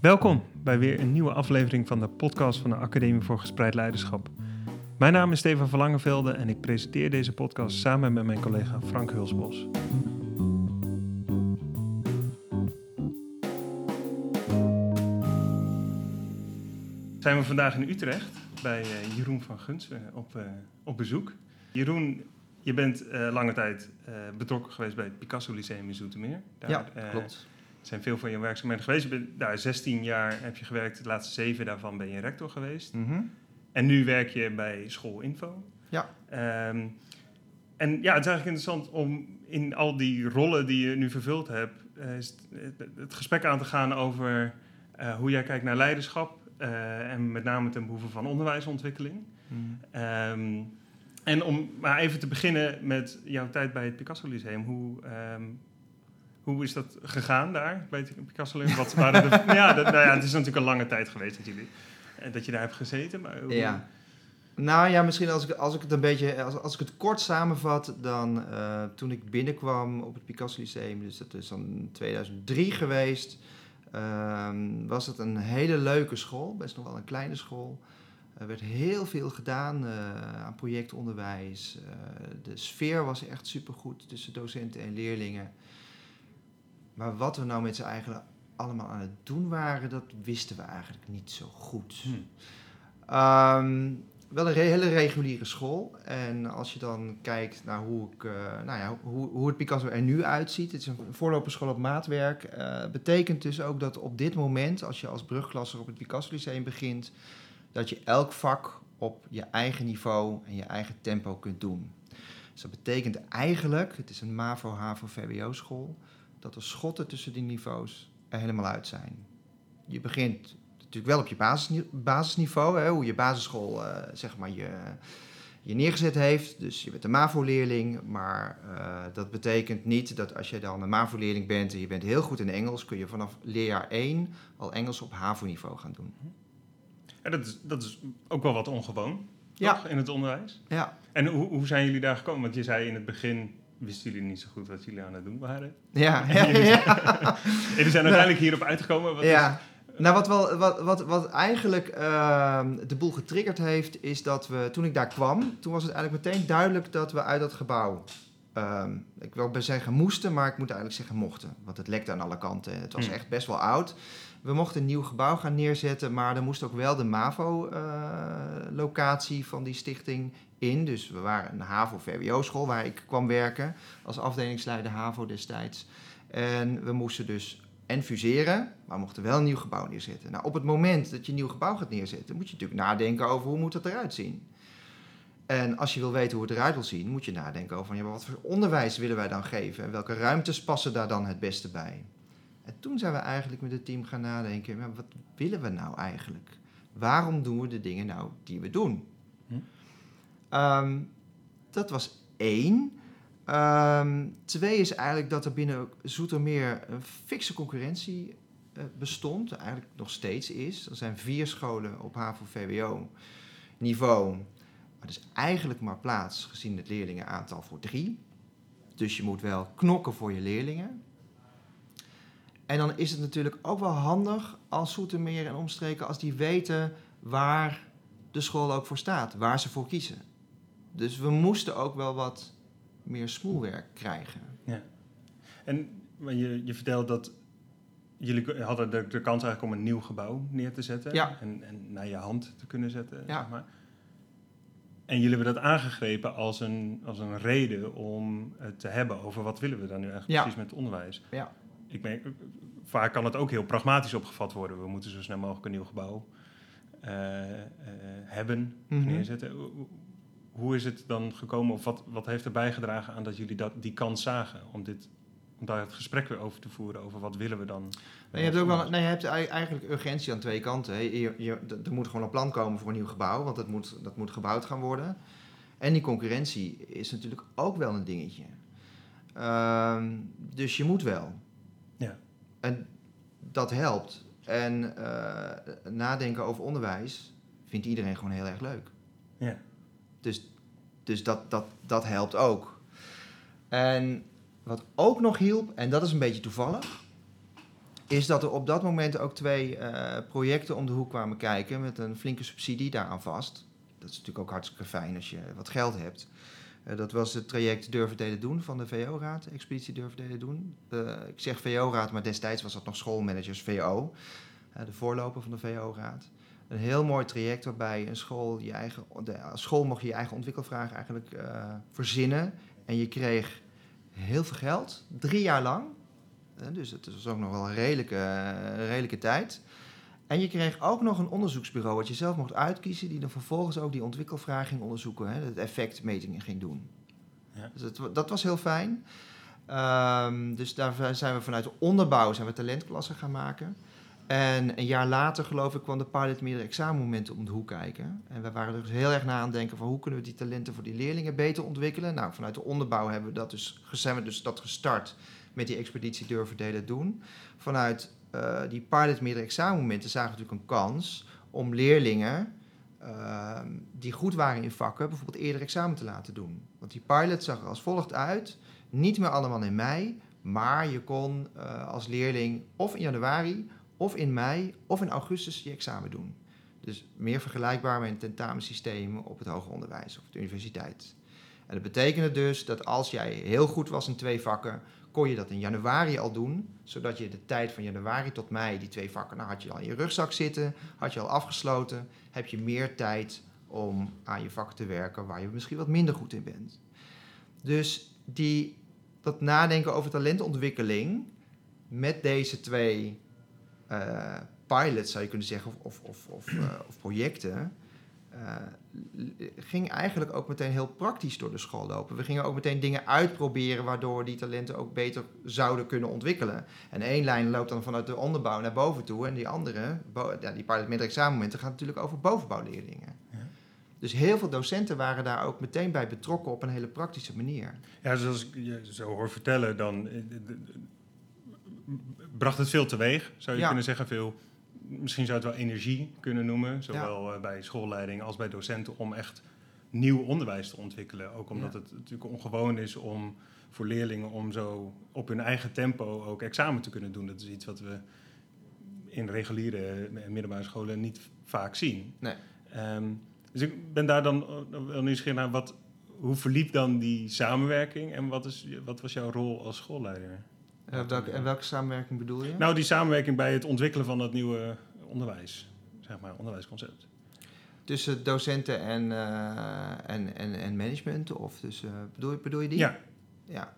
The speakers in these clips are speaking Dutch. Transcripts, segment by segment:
Welkom bij weer een nieuwe aflevering van de podcast van de Academie voor Gespreid Leiderschap. Mijn naam is Stefan van Langenvelde en ik presenteer deze podcast samen met mijn collega Frank Hulsbos. Zijn we vandaag in Utrecht bij eh, Jeroen van Guns eh, op, eh, op bezoek. Jeroen, je bent lange tijd betrokken geweest bij het Picasso Lyceum in Zoetermeer. Daar, ja, klopt zijn veel van je werkzaamheden geweest. Je bent daar 16 jaar heb je gewerkt, de laatste zeven daarvan ben je rector geweest. Mhm. En nu werk je bij School Info. Ja. Ehm, en ja, het is eigenlijk interessant om in al die rollen die je nu vervuld hebt, uh, het gesprek aan te gaan over uh, hoe jij kijkt naar leiderschap. Uh, en met name ten behoeve van onderwijsontwikkeling. Mhm. Um, en om maar even te beginnen met jouw tijd bij het Picasso Lyceum. Hoe, um, hoe is dat gegaan daar bij Picasso? Wat waren de, ja, dat, nou ja, het is natuurlijk een lange tijd geweest dat, jullie, eh, dat je daar hebt gezeten. Maar hoe... Ja. Nou ja, misschien als ik, als ik het een beetje, als, als ik het kort samenvat, dan uh, toen ik binnenkwam op het Picasso Lyceum, dus dat is dan 2003 geweest, uh, was het een hele leuke school, best nog wel een kleine school. Er werd heel veel gedaan uh, aan projectonderwijs. de sfeer was echt supergoed tussen docenten en leerlingen. Maar wat we nou met z'n eigen allemaal aan het doen waren, dat wisten we eigenlijk niet zo goed. Hm. Ehm, wel een hele reguliere school. En als je dan kijkt naar hoe, ik, uh, nou ja, hoe, hoe het Picasso er nu uitziet. Het is een voorloperschool op maatwerk. Uh, betekent dus ook dat op dit moment, als je als brugklasser op het Picasso Lyceum begint, dat je elk vak op je eigen niveau en je eigen tempo kunt doen. Dus dat betekent eigenlijk, het is een MAVO, HAVO, VWO school dat de schotten tussen die niveaus er helemaal uit zijn. Je begint natuurlijk wel op je basisniveau, hè, hoe je basisschool uh, zeg maar je, je neergezet heeft. Dus je bent een MAVO-leerling, maar uh, dat betekent niet dat als je dan een MAVO-leerling bent en je bent heel goed in Engels, kun je vanaf leerjaar 1 al Engels op HAVO-niveau gaan doen. Ja, dat, is, dat is ook wel wat ongewoon, ja. in het onderwijs. Ja. En hoe, hoe zijn jullie daar gekomen? Want je zei in het begin wisten jullie niet zo goed wat jullie aan het doen waren. Ja, ja, ja. jullie zijn uiteindelijk hierop uitgekomen. Wat ja. Nou, wat, wel, wat, wat, wat eigenlijk uh, de boel getriggerd heeft, is dat we, toen ik daar kwam, toen was het eigenlijk meteen duidelijk dat we uit dat gebouw, uh, ik wil bij zeggen moesten, maar ik moet eigenlijk zeggen mochten. Want het lekte aan alle kanten. Het was hmm. echt best wel oud. We mochten een nieuw gebouw gaan neerzetten, maar er moest ook wel de MAVO-locatie eh, van die stichting Dus we waren een HAVO-VWO-school waar ik kwam werken als afdelingsleider HAVO destijds. En we moesten dus en fuseren, maar we mochten wel een nieuw gebouw neerzetten. Nou, op het moment dat je een nieuw gebouw gaat neerzetten, moet je natuurlijk nadenken over hoe moet het eruit zien. En als je wil weten hoe het eruit wil zien, moet je nadenken over ja, wat voor onderwijs willen wij dan geven en welke ruimtes passen daar dan het beste bij. En toen zijn we eigenlijk met het team gaan nadenken, maar wat willen we nou eigenlijk? Waarom doen we de dingen nou die we doen? Hm? Um, dat was één. Um, twee is eigenlijk dat er binnen Zoetermeer een fikse concurrentie uh, bestond. Eigenlijk nog steeds is. Er zijn vier scholen op HAVO-VWO niveau. Maar er is eigenlijk maar plaats gezien het leerlingenaantal voor drie. Dus je moet wel knokken voor je leerlingen. En dan is het natuurlijk ook wel handig als Zoetermeer en omstreken... als die weten waar de school ook voor staat. Waar ze voor kiezen. Dus we moesten ook wel wat meer smoelwerk krijgen. Ja. En je, je vertelt dat jullie hadden de, de kans eigenlijk om een nieuw gebouw neer te zetten. Ja. En, en naar je hand te kunnen zetten, ja. zeg maar. En jullie hebben dat aangegrepen als een, als een reden om het te hebben over wat willen we dan nu eigenlijk ja. precies met het onderwijs. Ja. Ik merk, vaak kan het ook heel pragmatisch opgevat worden. We moeten zo snel mogelijk een nieuw gebouw uh, uh, hebben, mm -hmm. neerzetten hoe is het dan gekomen, of wat, wat heeft er bijgedragen aan dat jullie dat, die kans zagen om, dit, om daar het gesprek weer over te voeren, over wat willen we dan? Nee, je hebt ook wel, nee, je hebt eigenlijk urgentie aan twee kanten. Je, je, er moet gewoon een plan komen voor een nieuw gebouw, want dat moet, dat moet gebouwd gaan worden. En die concurrentie is natuurlijk ook wel een dingetje. Uh, dus je moet wel. Ja. En dat helpt. En uh, nadenken over onderwijs vindt iedereen gewoon heel erg leuk. Ja. Dus, dus dat, dat, dat helpt ook. En wat ook nog hielp, en dat is een beetje toevallig. is dat er op dat moment ook twee eh, projecten om de hoek kwamen kijken met een flinke subsidie daaraan vast. Dat is natuurlijk ook hartstikke fijn als je wat geld hebt. Uh, dat was het traject Durven Delen Doen van de VO-raad, Expeditie Durven Delen Doen. Uh, ik zeg VO-raad, maar destijds was dat nog schoolmanagers VO, de voorloper van de VO-raad. Een heel mooi traject waarbij een school je eigen, de school mocht je eigen ontwikkelvraag eigenlijk verzinnen. En je kreeg heel veel geld, drie jaar lang. Dus het was ook nog wel een redelijke, redelijke tijd. En je kreeg ook nog een onderzoeksbureau wat je zelf mocht uitkiezen, die dan vervolgens ook die ontwikkelvraag ging onderzoeken, hè, het effectmetingen ging doen. Ja. Dus dat, dat, was heel fijn. Um, dus daar zijn we vanuit de onderbouw zijn we talentklassen gaan maken. En een jaar later, geloof ik, kwam de pilot meerdere examenmomenten om de hoek kijken. En we waren er dus heel erg na aan het denken van hoe kunnen we die talenten voor die leerlingen beter ontwikkelen. Nou, vanuit de onderbouw hebben we dat dus, zijn dus dat gestart met die expeditie durven doen. Vanuit uh, die pilot meerdere examenmomenten zagen we natuurlijk een kans om leerlingen uh, die goed waren in vakken bijvoorbeeld eerder examen te laten doen. Want die pilot zag er als volgt uit, niet meer allemaal in mei, maar je kon uh, als leerling of in januari of in mei of in augustus je examen doen. Dus meer vergelijkbaar met een tentamensysteem op het hoger onderwijs of de universiteit. En dat betekende dus dat als jij heel goed was in twee vakken, kon je dat in januari al doen, zodat je de tijd van januari tot mei, die twee vakken, nou had je al in je rugzak zitten, had je al afgesloten, heb je meer tijd om aan je vakken te werken waar je misschien wat minder goed in bent. Dus die, dat nadenken over talentontwikkeling met deze twee uh, pilots, zou je kunnen zeggen, of, of, of, uh, of projecten, uh, ging eigenlijk ook meteen heel praktisch door de school lopen. We gingen ook meteen dingen uitproberen waardoor die talenten ook beter zouden kunnen ontwikkelen. En één lijn loopt dan vanuit de onderbouw naar boven toe en die andere, ja, die pilot met examenmomenten, gaat natuurlijk over bovenbouwleerlingen. Ja. Dus heel veel docenten waren daar ook meteen bij betrokken op een hele praktische manier. Ja, zoals ik je zo hoor vertellen, dan bracht het veel teweeg, zou je kunnen zeggen. Veel, misschien zou het wel energie kunnen noemen, zowel eh, bij schoolleiding als bij docenten, om echt nieuw onderwijs te ontwikkelen. Ook omdat het natuurlijk ongewoon is om voor leerlingen om zo op hun eigen tempo ook examen te kunnen doen. Dat is iets wat we in reguliere middelbare scholen niet vaak zien. Nee. Um, dus ik ben daar dan wel nieuwsgierig naar, wat, hoe verliep dan die samenwerking en wat, is, wat was jouw rol als schoolleider? Uh, welke, en welke samenwerking bedoel je? Nou, die samenwerking bij het ontwikkelen van dat nieuwe onderwijs, zeg maar, onderwijsconcept. Tussen docenten en, uh, en, en, en management? Of dus, bedoel, bedoel je die? Ja. Ja.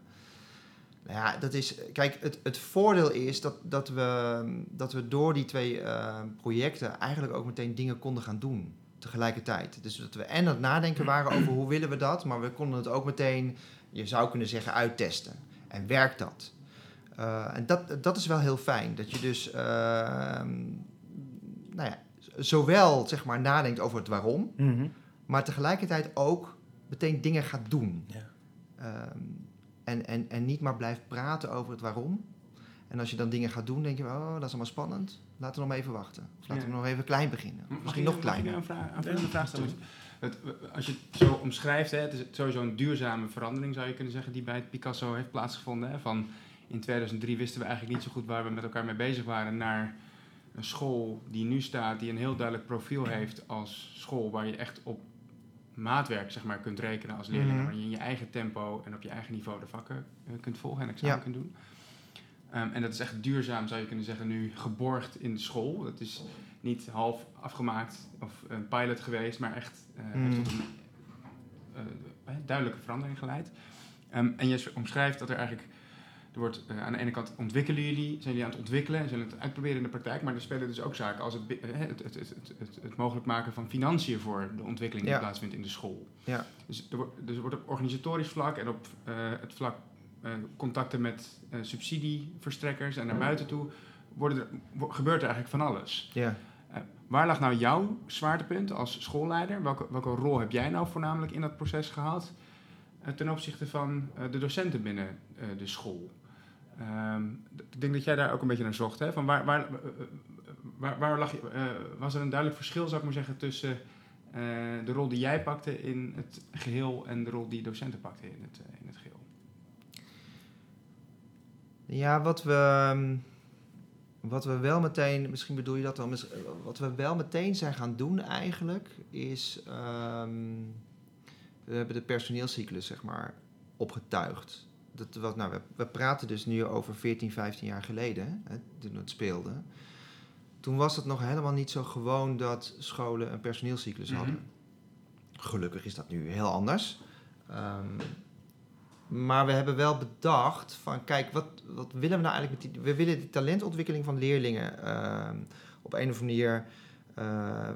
Nou ja, dat is. Kijk, het, het voordeel is dat, dat, we, dat we door die twee uh, projecten eigenlijk ook meteen dingen konden gaan doen tegelijkertijd. Dus dat we en aan het nadenken waren over hoe willen we dat, maar we konden het ook meteen, je zou kunnen zeggen, uittesten. En werkt dat? Uh, en dat, dat is wel heel fijn. Dat je dus uh, nou ja, zowel zeg maar, nadenkt over het waarom, mm -hmm. maar tegelijkertijd ook meteen dingen gaat doen. Ja. Um, en, en, en niet maar blijft praten over het waarom. En als je dan dingen gaat doen, denk je, oh, dat is allemaal spannend. Laten we nog even wachten. Of laten ja. we nog even klein beginnen. Misschien nog kleiner. Mag ik een, vraag, een vraag stellen? Het, als je het zo omschrijft, hè, het is sowieso een duurzame verandering, zou je kunnen zeggen, die bij het Picasso heeft plaatsgevonden. Hè, van in 2003 wisten we eigenlijk niet zo goed waar we met elkaar mee bezig waren, naar een school die nu staat, die een heel duidelijk profiel heeft als school waar je echt op maatwerk zeg maar, kunt rekenen als leerling, mm waar je in je eigen tempo en op je eigen niveau de vakken uh, kunt volgen en examen ja. kunt doen. Um, en dat is echt duurzaam, zou je kunnen zeggen, nu geborgd in de school. Dat is niet half afgemaakt of een pilot geweest, maar echt uh, mm. heeft tot een uh, duidelijke verandering geleid. Um, en je omschrijft dat er eigenlijk er wordt, uh, aan de ene kant ontwikkelen jullie, zijn jullie aan het ontwikkelen en zullen het uitproberen in de praktijk, maar er spelen dus ook zaken als het, het, het, het, het mogelijk maken van financiën voor de ontwikkeling die plaatsvindt in de school. Ja. Dus, er wordt, dus er wordt op organisatorisch vlak en op uh, het vlak uh, contacten met subsidieverstrekkers en naar buiten toe, worden er, gebeurt er eigenlijk van alles. Ja. waar lag nou jouw zwaartepunt als schoolleider? Welke, welke rol heb jij nou voornamelijk in dat proces gehad? ten opzichte van de docenten binnen de school. Um, ik denk dat jij daar ook een beetje naar zocht. Hè? Van waar, waar, waar, waar lag je, uh, was er een duidelijk verschil, zou ik maar zeggen, tussen de rol die jij pakte in het geheel en de rol die docenten pakten in het, in het geheel? Ja, wat we. wat we wel meteen, misschien bedoel je dat mis- wat we wel meteen zijn gaan doen eigenlijk, is ehm, we hebben de personeelscyclus zeg maar opgetuigd. Dat, wat, nou, we, we praten dus nu over 14, 15 jaar geleden, hè, toen het speelde. Toen was het nog helemaal niet zo gewoon dat scholen een personeelscyclus Mhm. hadden. Gelukkig is dat nu heel anders. Ehm, maar we hebben wel bedacht van, kijk, wat, wat willen we nou eigenlijk met die... We willen de talentontwikkeling van leerlingen ehm, op een of andere manier... eh,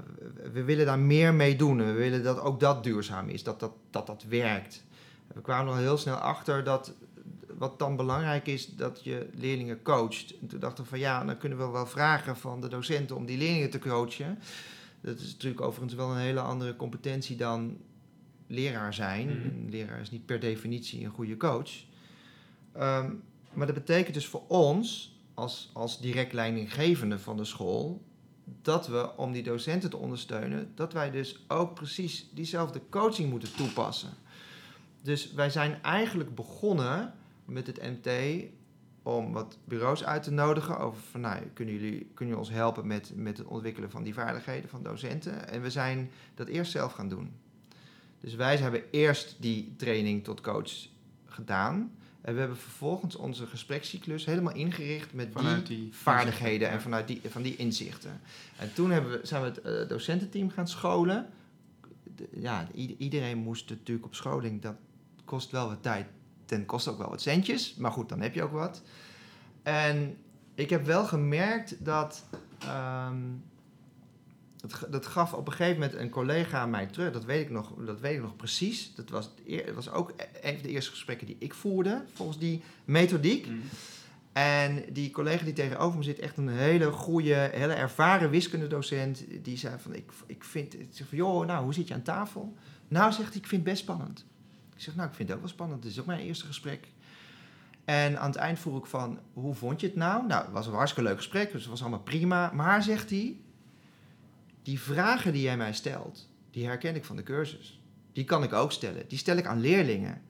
we willen daar meer mee doen. We willen dat ook dat duurzaam is, dat dat, dat, dat werkt. We kwamen al heel snel achter dat wat dan belangrijk is, dat je leerlingen coacht. En toen dachten we van ja, dan kunnen we wel vragen van de docenten om die leerlingen te coachen. Dat is natuurlijk overigens wel een hele andere competentie dan leraar zijn. Mhm. Een leraar is niet per definitie een goede coach. Ehm, maar dat betekent dus voor ons, als, als direct leidinggevende van de school, dat we om die docenten te ondersteunen, dat wij dus ook precies diezelfde coaching moeten toepassen. Dus wij zijn eigenlijk begonnen met het MT om wat bureaus uit te nodigen over van nou, kunnen jullie, kunnen jullie ons helpen met, met het ontwikkelen van die vaardigheden van docenten. En we zijn dat eerst zelf gaan doen. Dus wij hebben eerst die training tot coach gedaan. En we hebben vervolgens onze gesprekscyclus helemaal ingericht met Vanuit die, die vaardigheden en vanuit die, van die inzichten. En toen hebben we, zijn we het eh, docententeam gaan scholen. De- ja, iedereen moest natuurlijk op scholing. Dat kost wel wat tijd. Ten kost ook wel wat centjes. Maar goed, dan heb je ook wat. En ik heb wel gemerkt dat. ehm, dat, ge- dat gaf op een gegeven moment een collega mij terug. Dat weet ik nog, dat weet ik nog precies. Dat was, het dat was ook een van de eerste gesprekken die ik voerde. Volgens die methodiek. Mhm. En die collega die tegenover me zit, echt een hele goede, hele ervaren wiskundedocent. Die zei van, ik, ik vind, ik zeg van, joh, nou, hoe zit je aan tafel? Nou, zegt hij, ik vind het best spannend. Ik zeg, nou, ik vind het ook wel spannend. Dit is ook mijn eerste gesprek. En aan het eind vroeg ik van, hoe vond je het nou? Nou, het was een hartstikke leuk gesprek, dus het was allemaal prima. Maar, zegt hij, die vragen die jij mij stelt, die herken ik van de cursus. Die kan ik ook stellen. Die stel ik aan leerlingen.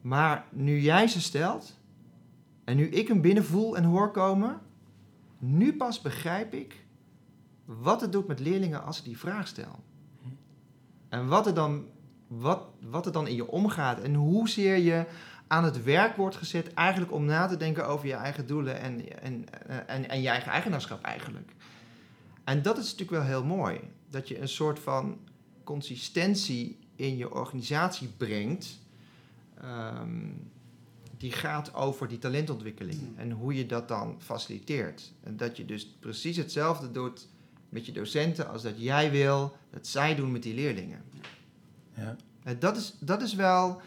Maar nu jij ze stelt, en nu ik hem binnen voel en hoor komen, nu pas begrijp ik wat het doet met leerlingen als ik die vraag stel. En wat er dan, wat, wat er dan in je omgaat en hoezeer je aan het werk wordt gezet, eigenlijk om na te denken over je eigen doelen en, en, en, en je eigen eigenaarschap eigenlijk. En dat is natuurlijk wel heel mooi. Dat je een soort van consistentie in je organisatie brengt. ehm, die gaat over die talentontwikkeling. En hoe je dat dan faciliteert. En dat je dus precies hetzelfde doet met je docenten als dat jij wil dat zij doen met die leerlingen. Ja. En dat is, dat is wel,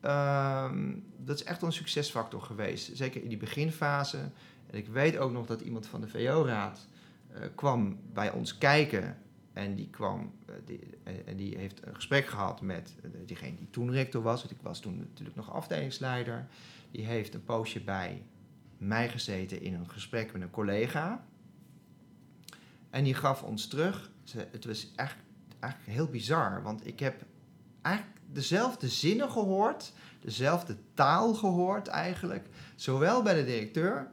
ehm, dat is echt een succesfactor geweest. Zeker in die beginfase. En ik weet ook nog dat iemand van de VO-raad eh, kwam bij ons kijken. En die kwam, eh, die, en die heeft een gesprek gehad met eh, diegene die toen rector was. Want ik was toen natuurlijk nog afdelingsleider. Die heeft een poosje bij mij gezeten in een gesprek met een collega. En die gaf ons terug. Het was echt, eigenlijk heel bizar. Want ik heb eigenlijk dezelfde zinnen gehoord. Dezelfde taal gehoord eigenlijk. Zowel bij de directeur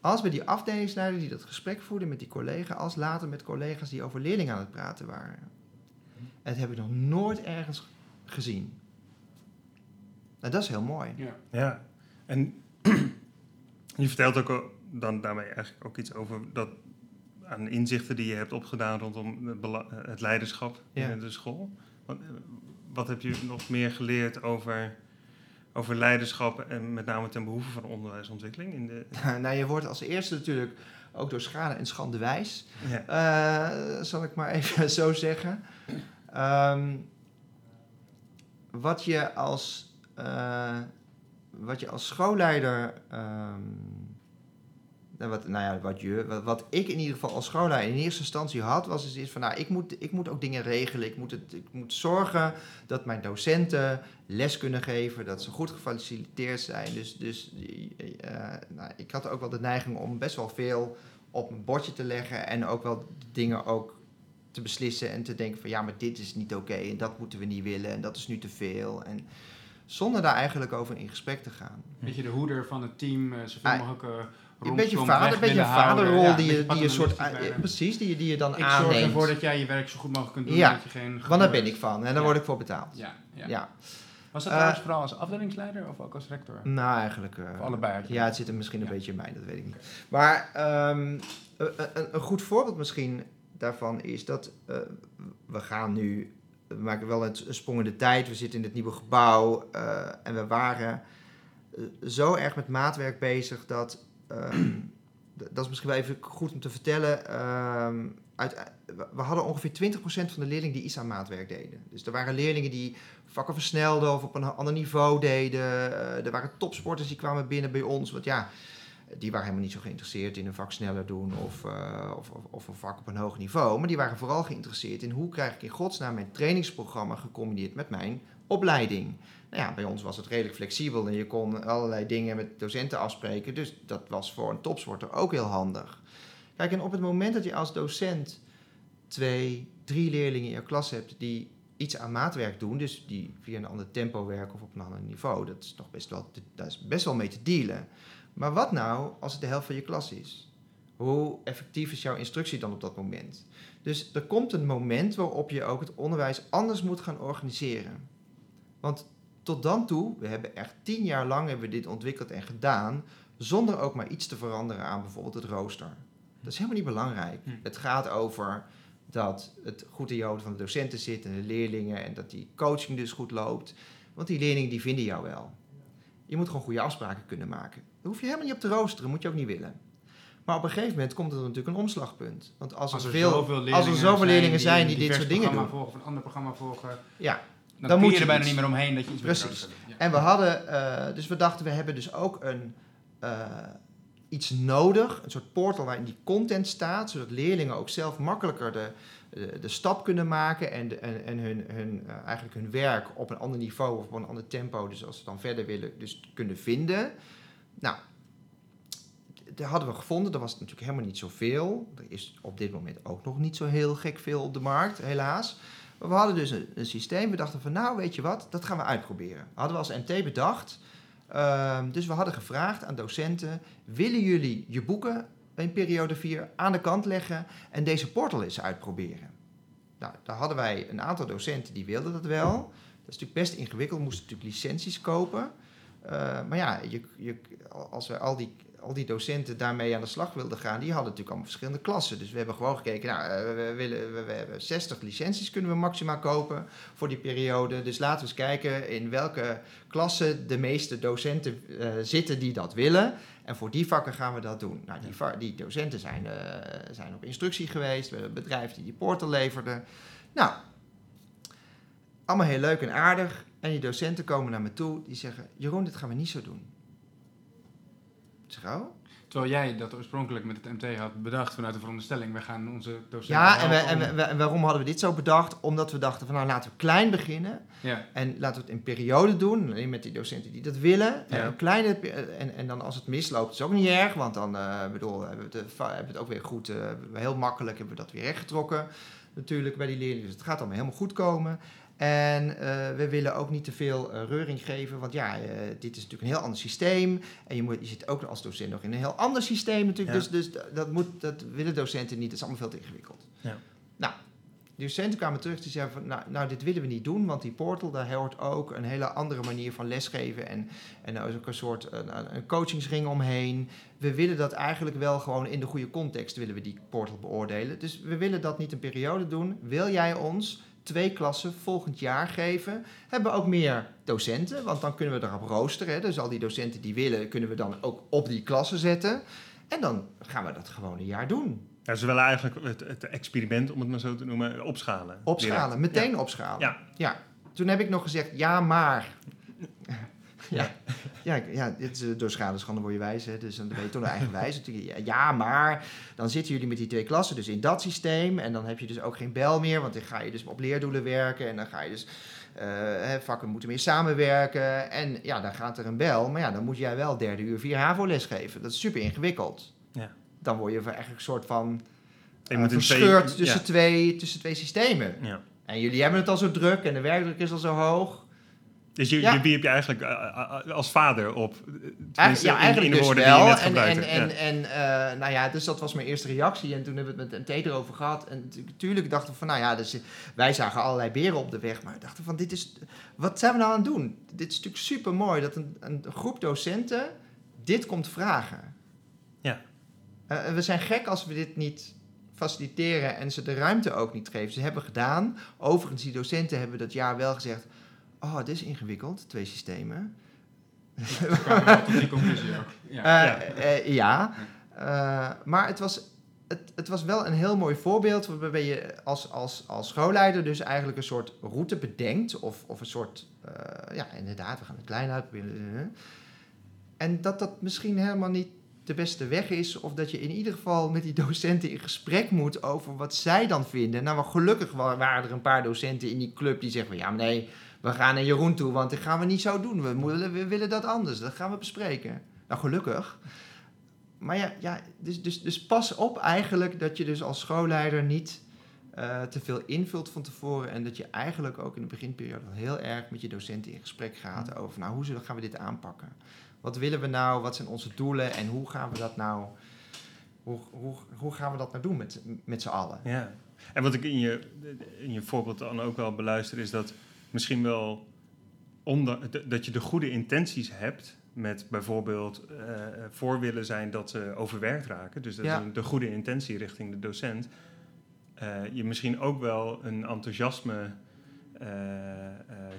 als bij die afdelingsleider die dat gesprek voerde met die collega. Als later met collega's die over leerlingen aan het praten waren. En dat heb ik nog nooit ergens gezien. Nou, dat is heel mooi. Ja. Ja, en je vertelt ook dan daarmee eigenlijk ook iets over dat aan inzichten die je hebt opgedaan rondom het, leiderschap Ja. binnen de school. Wat, eh, wat heb je nog meer geleerd over, over leiderschap en met name ten behoeve van onderwijsontwikkeling? In de, nou, je wordt als eerste natuurlijk ook door schade en schande wijs. ja. Eh, zal ik maar even zo zeggen. Ehm, wat, je als, eh, wat je als schoolleider. ehm, wat, nou ja, wat, je, wat, wat ik in ieder geval als schoolleider in eerste instantie had, was dus iets van: nou, ik moet, ik moet ook dingen regelen. Ik moet, het, ik moet zorgen dat mijn docenten les kunnen geven, dat ze goed gefaciliteerd zijn. Dus, dus eh, nou, ik had ook wel de neiging om best wel veel op een bordje te leggen en ook wel dingen ook te beslissen en te denken van ja, maar dit is niet oké en dat moeten we niet willen en dat is nu te veel. En zonder daar eigenlijk over in gesprek te gaan. Weet je, de hoeder van het team, eh, zoveel Ah. mogelijk eh, Een beetje vader, een beetje vaderrol Ja, die, een je, die je soort, eh, precies, die, je- die je dan Ik zorg aanneemt. ervoor dat jij je werk zo goed mogelijk kunt doen. Ja, Dat je geen Want daar ben ik van en daar Ja. word ik voor betaald. Ja, ja. Ja, Was dat Eh, trouwens vooral als afdelingsleider of ook als rector? nou eigenlijk... eh, Of allebei? Ja, het zit er misschien een beetje in mij, dat weet ik niet. Maar ehm, een, een, een goed voorbeeld misschien daarvan is dat eh, we gaan nu, we maken wel een, sprong in de tijd, we zitten in het nieuwe gebouw eh, en we waren eh, zo erg met maatwerk bezig dat, dat is misschien wel even goed om te vertellen, ehm, uit, we- we hadden ongeveer 20% van de leerlingen die aan maatwerk deden. Dus er waren leerlingen die vakken versnelden of op een ander niveau deden. Eh, er waren topsporters die kwamen binnen bij ons. Want ja, die waren helemaal niet zo geïnteresseerd in een vak sneller doen of, eh, of, of, of een vak op een hoog niveau. Maar die waren vooral geïnteresseerd in hoe krijg ik in godsnaam mijn trainingsprogramma gecombineerd met mijn opleiding. Nou ja, bij ons was het redelijk flexibel en je kon allerlei dingen met docenten afspreken. Dus dat was voor een topsporter ook heel handig. Kijk, en op het moment dat je als docent twee, drie leerlingen in je klas hebt die iets aan maatwerk doen, dus die via een ander tempo werken of op een ander niveau, dat is nog best wel, daar is best wel mee te dealen. Maar wat nou als het de helft van je klas is? Hoe effectief is jouw instructie dan op dat moment? Dus er komt een moment waarop je ook het onderwijs anders moet gaan organiseren. Want tot dan toe, we hebben echt tien jaar lang hebben we dit ontwikkeld en gedaan, zonder ook maar iets te veranderen aan bijvoorbeeld het rooster. Dat is helemaal niet belangrijk. Hm. Het gaat over dat het goed in je hoofd van de docenten zit en de leerlingen en dat die coaching dus goed loopt. Want die leerlingen die vinden jou wel. Je moet gewoon goede afspraken kunnen maken. Daar hoef je helemaal niet op te roosteren, moet je ook niet willen. Maar op een gegeven moment komt er natuurlijk een omslagpunt. Want als er, Als er veel, zoveel leerlingen, als er zoveel leerlingen zijn die dit soort dingen programma doen. volgen of een ander programma volgen, Ja, dan, Dan kun moet je je er bijna iets. niet meer omheen dat je iets Precies. Ja. En we hadden, eh, dus we dachten, we hebben dus ook een, eh, iets nodig, een soort portal waarin die content staat, zodat leerlingen ook zelf makkelijker de, de, de stap kunnen maken en, de, en, en hun, hun, eh, eigenlijk hun werk op een ander niveau of op een ander tempo, dus als ze dan verder willen, dus kunnen vinden. Nou, dat hadden we gevonden, er was natuurlijk helemaal niet zoveel. Er is op dit moment ook nog niet zo heel gek veel op de markt, helaas. Maar we hadden dus een, systeem. We dachten van, nou, weet je wat, dat gaan we uitproberen. Hadden we als MT bedacht. Ehm, dus we hadden gevraagd aan docenten: willen jullie je boeken in periode 4 aan de kant leggen en deze portal eens uitproberen? Nou, daar hadden wij een aantal docenten die wilden dat wel. Dat is natuurlijk best ingewikkeld, moesten natuurlijk licenties kopen. Eh, maar ja, je, je, als we al die, al die docenten daarmee aan de slag wilden gaan, die hadden natuurlijk allemaal verschillende klassen. Dus we hebben gewoon gekeken, nou, eh, we, willen, we, we hebben 60 licenties kunnen we maximaal kopen voor die periode. Dus laten we eens kijken in welke klassen de meeste docenten eh, zitten die dat willen. En voor die vakken gaan we dat doen. Nou, die, die docenten zijn, eh, zijn op instructie geweest. We hebben een bedrijf die die portal leverde. Nou, allemaal heel leuk en aardig. En die docenten komen naar me toe. Die zeggen, Jeroen, dit gaan we niet zo doen. Oh? Terwijl jij dat oorspronkelijk met het MT had bedacht vanuit de veronderstelling, we gaan onze docenten Ja, en, we, en, we- en waarom hadden we dit zo bedacht? Omdat we dachten van, nou, laten we klein beginnen. ja. En laten we het in periode doen, alleen met die docenten die dat willen. Ja. En, een kleine, pe- en, en dan als het misloopt, is ook niet erg, want dan eh, bedoel, hebben, we het, eh, va- hebben we het ook weer goed, eh, heel makkelijk hebben we dat weer rechtgetrokken. Natuurlijk bij die leerlingen, dus het gaat allemaal helemaal goed komen. En eh, we willen ook niet te veel eh, reuring geven, want ja, eh, dit is natuurlijk een heel ander systeem. En je, moet, je zit ook als docent nog in een heel ander systeem natuurlijk, Ja. dus, dus dat, moet, dat willen docenten niet, dat is allemaal veel te ingewikkeld. Ja. Nou, de docenten kwamen terug die zeiden van, nou, nou, dit willen we niet doen, want die portal, daar hoort ook een hele andere manier van lesgeven en, en er is ook een soort een, een coachingsring omheen. We willen dat eigenlijk wel gewoon in de goede context willen we die portal beoordelen. Dus we willen dat niet een periode doen. Wil jij ons twee klassen volgend jaar geven? Hebben we ook meer docenten, want dan kunnen we erop roosteren. Hè? Dus al die docenten die willen, kunnen we dan ook op die klassen zetten. En dan gaan we dat gewoon een jaar doen. Ja, ze willen eigenlijk het, het experiment, om het maar zo te noemen, opschalen. Opschalen, Direct. meteen opschalen. Ja. ja. Toen heb ik nog gezegd, ja, maar. Ja. Ja, ja, dit eh, door schade schande word je wijs, hè. dus dan ben je toch een eigen wijs. natuurlijk. Ja, maar dan zitten jullie met die twee klassen dus in dat systeem. En dan heb je dus ook geen bel meer, want dan ga je dus op leerdoelen werken. En dan ga je dus, eh, vakken moeten meer samenwerken. En ja, dan gaat er een bel. Maar ja, dan moet jij wel derde uur vier HAVO-les geven. Dat is super ingewikkeld. Ja. Dan word je eigenlijk een soort van in verscheurd tussen, ja. twee, tussen twee systemen. Ja. En jullie hebben het al zo druk en de werkdruk is al zo hoog. Dus je, Ja. je wierp je eigenlijk eh, eh, als vader op. Eigen- ja, eigenlijk in, de dus woorden wel. die je net en, gebruikte. en, Ja. en, en eh, nou ja, dus dat was mijn eerste reactie. En toen hebben we het met MT erover gehad. En natuurlijk dachten we van, nou ja, dus, wij zagen allerlei beren op de weg. Maar we dachten van, dit is, wat zijn we nou aan het doen? Dit is natuurlijk super mooi dat een, een groep docenten dit komt vragen. Ja. Eh, en we zijn gek als we dit niet faciliteren en ze de ruimte ook niet geven. Ze hebben gedaan. Overigens, die docenten hebben dat jaar wel gezegd... Oh, dit is ingewikkeld, twee systemen. Tot die conclusie ook. Ja. Eh, eh, ja. Eh, maar het was, het, het was wel een heel mooi voorbeeld waarbij je als, als, als schoolleider dus eigenlijk een soort route bedenkt. Of, of een soort, ja inderdaad, we gaan het klein uitproberen. En dat dat misschien helemaal niet de beste weg is. Of dat je in ieder geval met die docenten in gesprek moet over wat zij dan vinden. Nou, maar gelukkig wa- waren er een paar docenten in die club die zeggen van... Ja, maar nee, we gaan naar Jeroen toe, want dat gaan we niet zo doen. We, moeten, we willen dat anders, dat gaan we bespreken. Nou, gelukkig. Maar ja, ja dus, dus, dus pas op eigenlijk dat je dus als schoolleider niet eh, te veel invult van tevoren. En dat je eigenlijk ook in de beginperiode heel erg met je docenten in gesprek gaat over... Nou, hoe zullen, gaan we dit aanpakken? Wat willen we nou? Wat zijn onze doelen? En hoe gaan we dat nou... Hoe, hoe, hoe gaan we dat nou doen met, met z'n allen? Ja. En wat ik in je, in je voorbeeld dan ook wel beluister, is dat misschien wel onder, dat je de goede intenties hebt met bijvoorbeeld eh, voor willen zijn dat ze overwerkt raken. Dus dat Ja. de goede intentie richting de docent. Eh, je misschien ook wel een enthousiasme eh,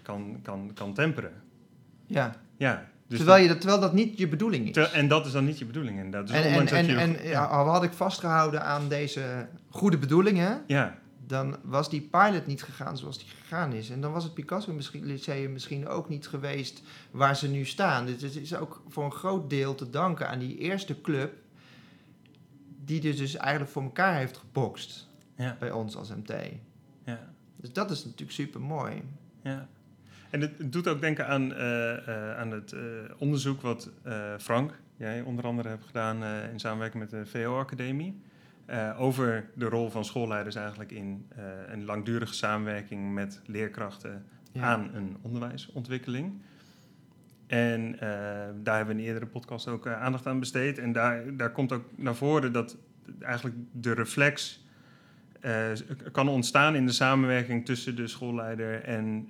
kan, kan, kan temperen. Ja, Ja, dus terwijl, je dat, terwijl dat niet je bedoeling is. En dat is dan niet je bedoeling inderdaad. Dus en en, en, je- en ja, al had ik vastgehouden aan deze goede bedoelingen... ja, dan was die pilot niet gegaan zoals die gegaan is. En dan was het Picasso misschien, Lyceum misschien ook niet geweest waar ze nu staan. Dus het is ook voor een groot deel te danken aan die eerste club... die dus, dus eigenlijk voor elkaar heeft gebokst ja, bij ons als MT. ja. Dus dat is natuurlijk super mooi. Ja. En het, doet ook denken aan, eh, eh, aan het eh, onderzoek wat Frank, jij onder andere hebt gedaan in samenwerking met de VO-academie. Eh, over de rol van schoolleiders eigenlijk in eh, een langdurige samenwerking met leerkrachten Ja. aan een onderwijsontwikkeling. En eh, daar hebben we in eerdere podcast ook aandacht aan besteed. En daar, daar komt ook naar voren dat eigenlijk de reflex kan ontstaan in de samenwerking tussen de schoolleider en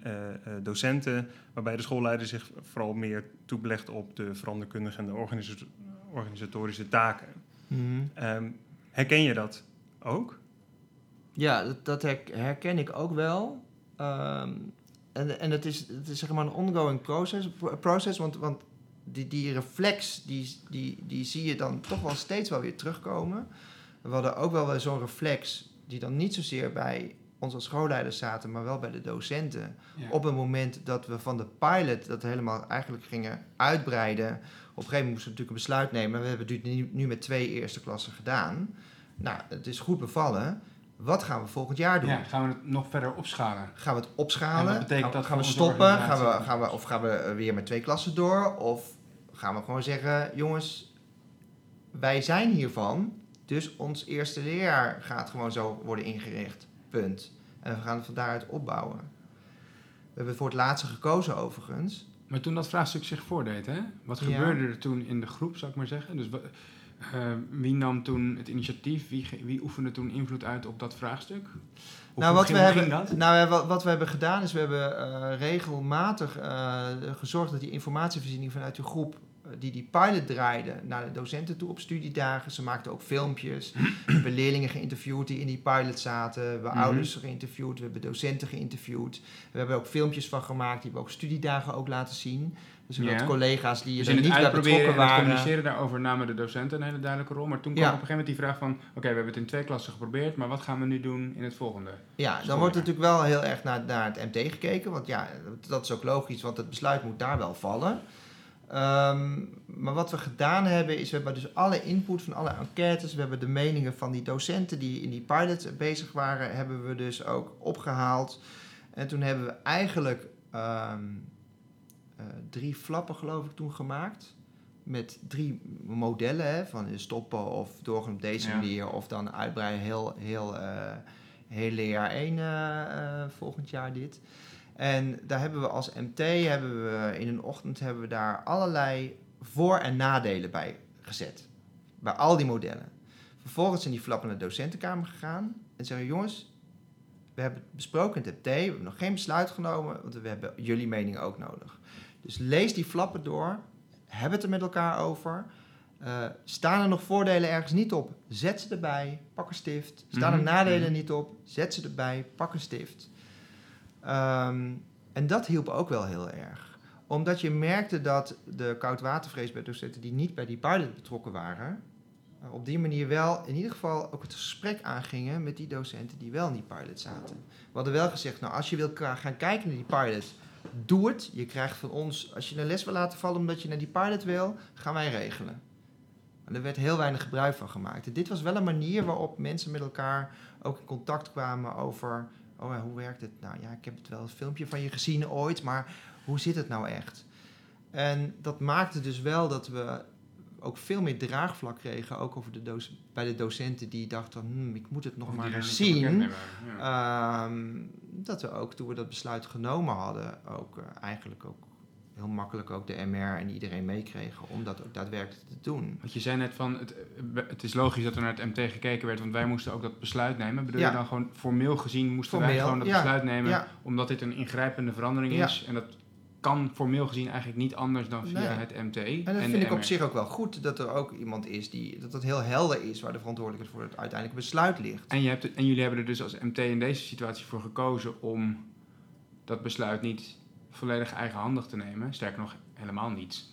docenten, waarbij de schoolleider zich vooral meer toebelegt op de veranderkundige en de organisa- organisatorische taken. Ehm, herken je dat ook? Ja, dat, dat herk- herken ik ook wel. Ehm, en en het, is, het is zeg maar een ongoing process, process want, want die, die reflex, die, die, die zie je dan toch wel steeds wel weer terugkomen. We hadden ook wel zo'n reflex die dan niet zozeer bij ons als schoolleiders zaten, maar wel bij de docenten. Ja. Op het moment dat we van de pilot dat helemaal eigenlijk gingen uitbreiden. Op een gegeven moment moesten we natuurlijk een besluit nemen. We hebben het nu, nu met twee eerste klassen gedaan. Nou, het is goed bevallen. Wat gaan we volgend jaar doen? Ja, gaan we het nog verder opschalen? Gaan we het En opschalen? wat betekent dat gaan we onze stoppen? Gaan we, gaan we, of gaan we weer met twee klassen door? Of gaan we gewoon zeggen, jongens, wij zijn hiervan. Dus ons eerste leerjaar gaat gewoon zo worden ingericht. Punt. En we gaan het van daaruit opbouwen. We hebben voor het laatste gekozen overigens. Maar toen dat vraagstuk zich voordeed, hè? wat Ja. gebeurde er toen in de groep, zou ik maar zeggen? Dus eh, wie nam toen het initiatief? Wie, wie oefende toen invloed uit op dat vraagstuk? Nou, wat ging- we, hebben, dat? nou, wat, wat we hebben gedaan is, we hebben eh, regelmatig eh, gezorgd dat die informatievoorziening vanuit de groep die die pilot draaide naar de docenten toe op studiedagen. Ze maakten ook filmpjes. we hebben leerlingen geïnterviewd die in die pilot zaten. We hebben Mhm. ouders geïnterviewd. We hebben docenten geïnterviewd. We hebben ook filmpjes van gemaakt. Die we ook studiedagen ook laten zien. Dus zodat Ja. collega's die Dus er niet bij betrokken het waren... communiceren daarover namen de docenten een hele duidelijke rol. Maar toen kwam Ja. op een gegeven moment die vraag van... Oké, we hebben het in twee klassen geprobeerd, maar wat gaan we nu doen in het volgende? Ja, dan wordt er natuurlijk wel heel erg naar, naar het MT gekeken. Want ja, dat is ook logisch, want het besluit moet daar wel vallen. Ehm, maar wat we gedaan hebben, is we hebben dus alle input van alle enquêtes, we hebben de meningen van die docenten die in die pilot bezig waren, hebben we dus ook opgehaald. En toen hebben we eigenlijk ehm, eh, drie flappen, geloof ik, toen gemaakt. Met drie modellen, hè, van stoppen of doorgaan op deze Ja. manier, of dan uitbreiden heel, heel, eh heel leerjaar 1 volgend jaar dit. En daar hebben we als MT, hebben we in een ochtend hebben we daar allerlei voor- en nadelen bij gezet. Bij al die modellen. Vervolgens zijn die flappen naar de docentenkamer gegaan en zeggen: jongens, we hebben het besproken in het MT, we hebben nog geen besluit genomen, want we hebben jullie mening ook nodig. Dus lees die flappen door, heb het er met elkaar over. Uh, staan er nog voordelen ergens niet op? Zet ze erbij, pak een stift. Staan er Mhm, nadelen mhm. niet op? Zet ze erbij, pak een stift. Ehm, en dat hielp ook wel heel erg. Omdat je merkte dat de koudwatervreesbeddocenten die niet bij die pilot betrokken waren, uh, op die manier wel in ieder geval ook het gesprek aangingen met die docenten die wel in die pilot zaten. We hadden wel gezegd, nou als je wil gaan kijken naar die pilot, doe het. Je krijgt van ons, als je een les wil laten vallen omdat je naar die pilot wil, gaan wij regelen. En er werd heel weinig gebruik van gemaakt. Dit was wel een manier waarop mensen met elkaar ook in contact kwamen over... Oh, ja, hoe werkt het? Nou ja, ik heb het wel een filmpje van je gezien ooit, maar hoe zit het nou echt? En dat maakte dus wel dat we ook veel meer draagvlak kregen, ook over de doc- bij de docenten die dachten, hmm, ik moet het nog Of maar eens zien. ja. Ehm, dat we ook, toen we dat besluit genomen hadden, ook eh, eigenlijk ook heel makkelijk ook de MR en iedereen meekregen om dat ook daadwerkelijk te doen. Want je zei net van, het, het is logisch dat er naar het MT gekeken werd, want wij moesten ook dat besluit nemen. Bedoel Ja. je dan gewoon formeel gezien moesten wij gewoon dat ja. besluit nemen, Ja. omdat dit een ingrijpende verandering is. En dat kan formeel gezien eigenlijk niet anders dan via Nee. het MT. En dat de vind ik op zich ook wel goed, dat er ook iemand is die, dat het heel helder is waar de verantwoordelijkheid voor het uiteindelijke besluit ligt. En, je hebt, en jullie hebben er dus als MT in deze situatie voor gekozen om dat besluit niet volledig eigenhandig te nemen. Sterker nog, helemaal niet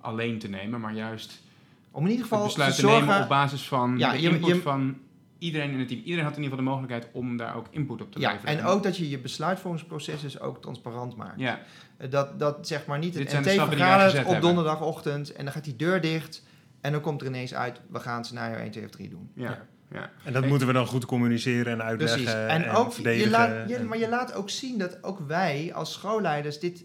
alleen te nemen, maar juist Om in ieder het geval besluit te te nemen zorgen... op basis van Ja, de input je- van iedereen in het team. Iedereen had in ieder geval de mogelijkheid om daar ook input op te Ja, leveren. en ook dat je je besluitvormingsproces dus ook transparant maakt. Ja, Eh, Dat, dat zeg maar niet het wij vergadert op hebben. donderdagochtend en dan gaat die deur dicht en dan komt er ineens uit, we gaan scenario 1, 2 of 3 doen. ja, ja. En dat moeten we dan goed communiceren en uitleggen Precies. en, En, ook, je laat, maar je laat ook zien dat ook wij als schoolleiders dit,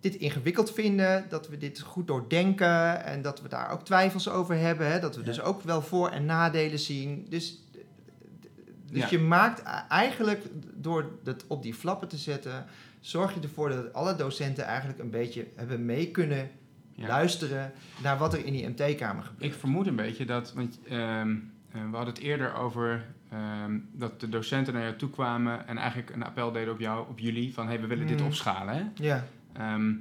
dit ingewikkeld vinden, dat we dit goed doordenken en dat we daar ook twijfels over hebben. Hè, dat we Ja. dus ook wel voor- en nadelen zien. Dus, dus Ja. je maakt a- eigenlijk door dat op die flappen te zetten, zorg je ervoor dat alle docenten eigenlijk een beetje hebben mee kunnen Ja. luisteren naar wat er in die MT-kamer gebeurt. Ik vermoed een beetje dat, want ehm, eh, we hadden het eerder over ehm, dat de docenten naar jou toe kwamen en eigenlijk een appel deden op jou, op jullie, van hey, we willen dit Hmm. opschalen. Hè? Ja, Ehm,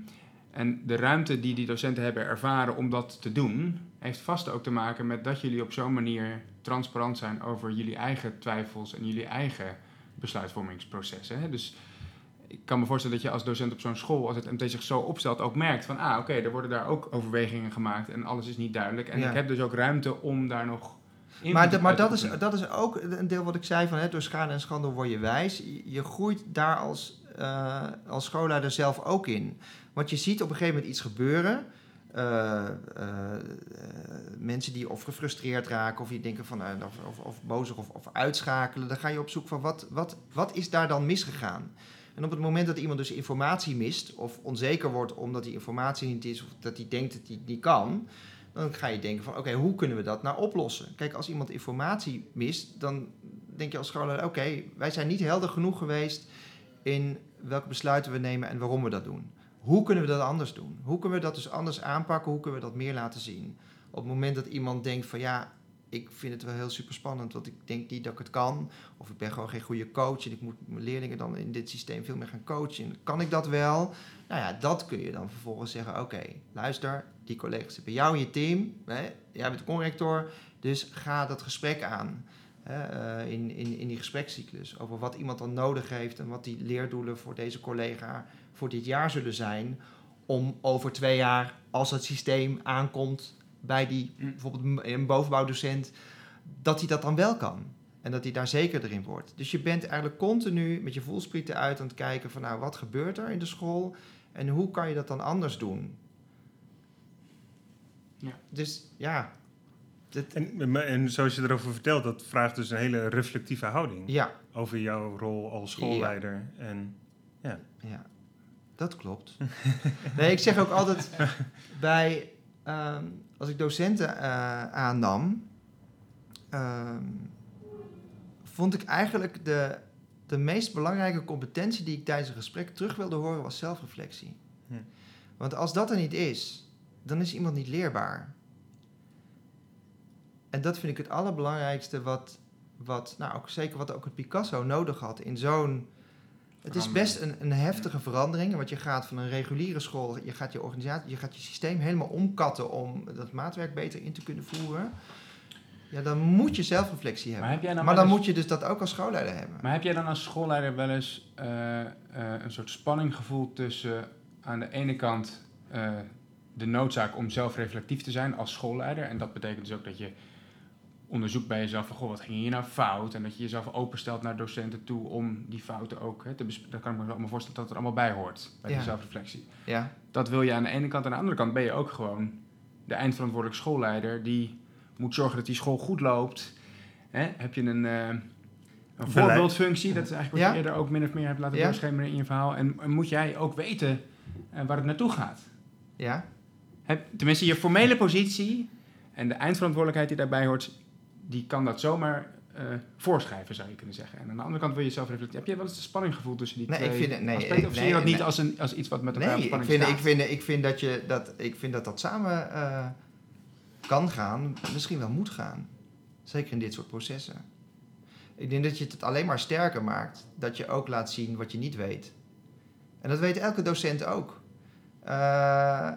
en de ruimte die die docenten hebben ervaren om dat te doen, heeft vast ook te maken met dat jullie op zo'n manier transparant zijn over jullie eigen twijfels en jullie eigen besluitvormingsprocessen. Hè? Dus ik kan me voorstellen dat je als docent op zo'n school, als het MT zich zo opstelt, ook merkt van, ah oké, er worden daar ook overwegingen gemaakt en alles is niet duidelijk. En Ja. ik heb dus ook ruimte om daar nog Maar, maar dat, is, dat is ook een deel wat ik zei van hè, door schade en schande word je wijs. Je, je groeit daar als, eh, als schoolleider zelf ook in. Want je ziet op een gegeven moment iets gebeuren. Eh, eh, mensen die of gefrustreerd raken of die denken van eh, of, of, of boos of, of uitschakelen. Dan ga je op zoek van wat, wat, wat is daar dan misgegaan? En op het moment dat iemand dus informatie mist of onzeker wordt omdat die informatie niet is of dat hij denkt dat hij het niet kan, dan ga je denken van oké, hoe kunnen we dat nou oplossen? Kijk, als iemand informatie mist, dan denk je als schoolleider, oké, wij zijn niet helder genoeg geweest in welke besluiten we nemen en waarom we dat doen. Hoe kunnen we dat anders doen? Hoe kunnen we dat dus anders aanpakken? Hoe kunnen we dat meer laten zien? Op het moment dat iemand denkt van ja, ik vind het wel heel super spannend, want ik denk niet dat ik het kan. Of ik ben gewoon geen goede coach en ik moet mijn leerlingen dan in dit systeem veel meer gaan coachen. Kan ik dat wel? Nou ja, dat kun je dan vervolgens zeggen, oké, luister, die collega's bij jou in je team. Hè? Jij bent de conrector, dus ga dat gesprek aan. Hè, eh, in, in, in die gesprekscyclus over wat iemand dan nodig heeft en wat die leerdoelen voor deze collega voor dit jaar zullen zijn. Om over twee jaar, als het systeem aankomt bij die Mm. bijvoorbeeld een- een bovenbouwdocent, dat hij dat dan wel kan. En dat hij daar zeker in wordt. Dus je bent eigenlijk continu met je voelsprieten uit aan het kijken van nou, wat gebeurt er in de school en hoe kan je dat dan anders doen? Ja. Dus ja, dit, En, en zoals je erover vertelt, dat vraagt dus een hele reflectieve houding ja, over jouw rol als schoolleider. En ja, dat klopt. nee, ik zeg ook altijd bij, ehm, als ik docenten eh, aannam, ehm, vond ik eigenlijk de, de meest belangrijke competentie die ik tijdens een gesprek terug wilde horen was zelfreflectie. Hm. Want als dat er niet is, dan is iemand niet leerbaar. En dat vind ik het allerbelangrijkste wat, wat nou ook zeker wat ook het Picasso nodig had in zo'n. Het is best een, een heftige verandering, want je gaat van een reguliere school, je gaat je organisatie, je gaat je systeem helemaal omkatten om dat maatwerk beter in te kunnen voeren. Ja, dan moet je zelfreflectie hebben. Maar heb jij dan Maar dan eens- moet je dus dat ook als schoolleider hebben. Maar heb jij dan als schoolleider wel eens eh, eh, een soort spanning gevoeld tussen aan de ene kant eh, de noodzaak om zelfreflectief te zijn als schoolleider? En dat betekent dus ook dat je onderzoekt bij jezelf van, goh, wat ging hier nou fout? En dat je jezelf openstelt naar docenten toe om die fouten ook hè, te bespreken. Daar kan ik me allemaal voorstellen dat het er allemaal bij hoort, bij Ja. die zelfreflectie. Ja, Dat wil je aan de ene kant. Aan de andere kant ben je ook gewoon de eindverantwoordelijk schoolleider die moet zorgen dat die school goed loopt. Hè? Heb je een, eh, een Beleid. voorbeeldfunctie? Dat is eigenlijk wat Ja. je eerder ook min of meer hebt laten Ja. doorschemeren in je verhaal. En, en moet jij ook weten eh, waar het naartoe gaat? ja, Heb, tenminste, je formele positie en de eindverantwoordelijkheid die daarbij hoort, die kan dat zomaar eh, voorschrijven, zou je kunnen zeggen. En aan de andere kant wil je zelf reflecteren. Heb jij wel eens de spanning gevoeld tussen die Nee, ik twee vind het- nee, aspecten? Of ik- zie je dat nee, niet nee. als, een, als iets wat met elkaar Nee, op ik spanning vind, staat? ik, vind, ik, vind dat je, dat, ik vind dat dat samen eh, kan gaan, misschien wel moet gaan. Zeker in dit soort processen. Ik denk dat je het alleen maar sterker maakt, dat je ook laat zien wat je niet weet. En dat weet elke docent ook. Eh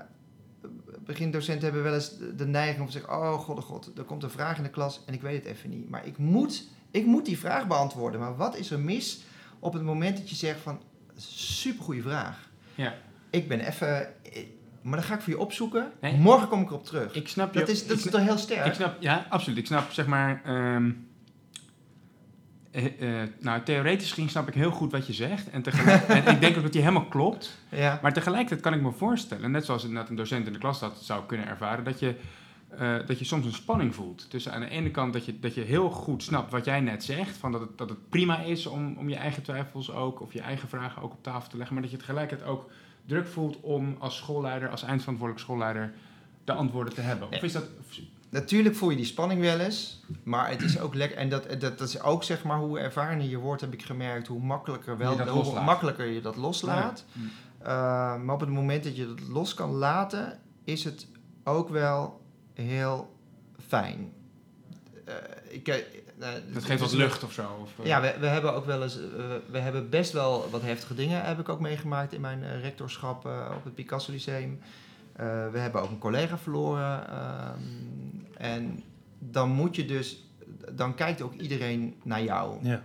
begindocenten hebben wel eens de- neiging om te zeggen: Oh, god, god, er komt een vraag in de klas en ik weet het even niet. Maar ik moet, ik moet die vraag beantwoorden. Maar wat is er mis op het moment dat je zegt: van supergoeie vraag. Ja. Ik ben even. Maar dan ga ik voor je opzoeken. Nee. Morgen kom ik erop terug. Ik snap je. dat is, dat is toch heel sterk? Ik snap, ja, absoluut. Ik snap, zeg maar, ehm, eh, eh, nou, theoretisch gezien snap ik heel goed wat je zegt. En, tegelijk, en ik denk ook dat die helemaal klopt. ja. Maar tegelijkertijd kan ik me voorstellen, net zoals inderdaad een docent in de klas dat zou kunnen ervaren, dat je, eh, dat je soms een spanning voelt. Tussen aan de ene kant dat je, dat je heel goed snapt wat jij net zegt, van dat, het, dat het prima is om, om je eigen twijfels ook, of je eigen vragen ook op tafel te leggen, maar dat je tegelijkertijd ook druk voelt om als schoolleider, als eindverantwoordelijk schoolleider, de antwoorden te hebben. Of is dat... Natuurlijk voel je die spanning wel eens. Maar het is ook lekker. En dat, dat, dat is ook zeg maar hoe ervarener je wordt, heb ik gemerkt. Hoe makkelijker, wel, Je dat hoe makkelijker je dat loslaat. Ja. Uh, maar op het moment dat je het los kan laten, is het ook wel heel fijn. Uh, ik, uh, Dat geeft wat lucht of zo? Of, Ja, we, we hebben ook wel eens, we hebben best wel wat heftige dingen heb ik ook meegemaakt in mijn rectorschap op het Picasso Lyceum. We hebben ook een collega verloren. En dan moet je dus, dan kijkt ook iedereen naar jou Ja.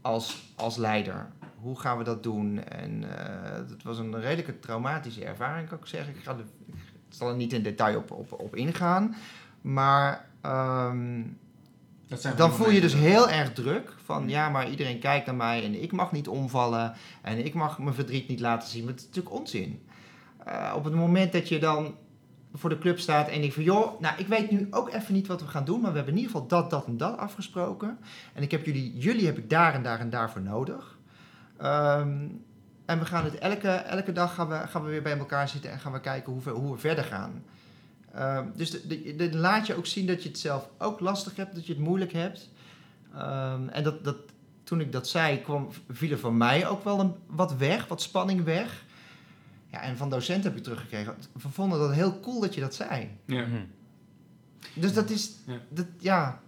als, als leider. Hoe gaan we dat doen? En het was een redelijke traumatische ervaring, kan ik zeggen. Ik, ga de, ik zal er niet in detail op, op, op ingaan. Maar um, dan voel je dus heel erg druk van ja, maar iedereen kijkt naar mij en ik mag niet omvallen en ik mag mijn verdriet niet laten zien. Maar het is natuurlijk onzin. Uh, op het moment dat je dan voor de club staat en ik van joh, nou ik weet nu ook even niet wat we gaan doen, maar we hebben in ieder geval dat, dat en dat afgesproken. En ik heb jullie, jullie heb ik daar en daar en daar voor nodig. Um, en we gaan het elke, elke dag gaan we, gaan we weer bij elkaar zitten en gaan we kijken hoe we, hoe we verder gaan. Uh, dus de, laat je ook zien dat je het zelf ook lastig hebt, dat je het moeilijk hebt. Um, en dat, dat, toen ik dat zei, kwam, viel er van mij ook wel een, wat weg, wat spanning weg. Ja, en van docenten heb ik teruggekregen. We vonden dat heel cool dat je dat zei. Ja. Mhm. Dus dat is, Ja. dat, ja.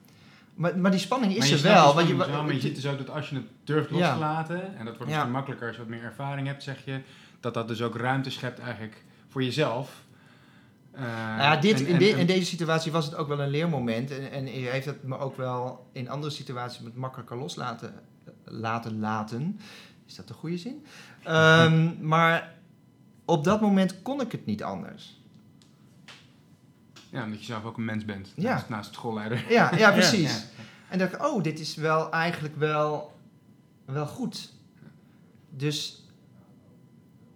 Maar, maar die spanning is Maar je er wel. Want je, wel, maar je ziet dus ook dat als je het durft los Ja. te laten, en dat wordt Ja. misschien makkelijker als je wat meer ervaring hebt, zeg je, dat dat dus ook ruimte schept eigenlijk voor jezelf. Uh, Nou ja, dit, en- in, de- in deze situatie was het ook wel een leermoment. En, en heeft het me ook wel in andere situaties met makkelijker loslaten laten laten. Is dat de goede zin? Um, maar op dat moment kon ik het niet anders. Ja, omdat je zelf ook een mens bent, Ja. naast, naast schoolleider. Ja, ja precies. Ja. En dacht ik, oh, dit is wel eigenlijk wel, wel goed. Dus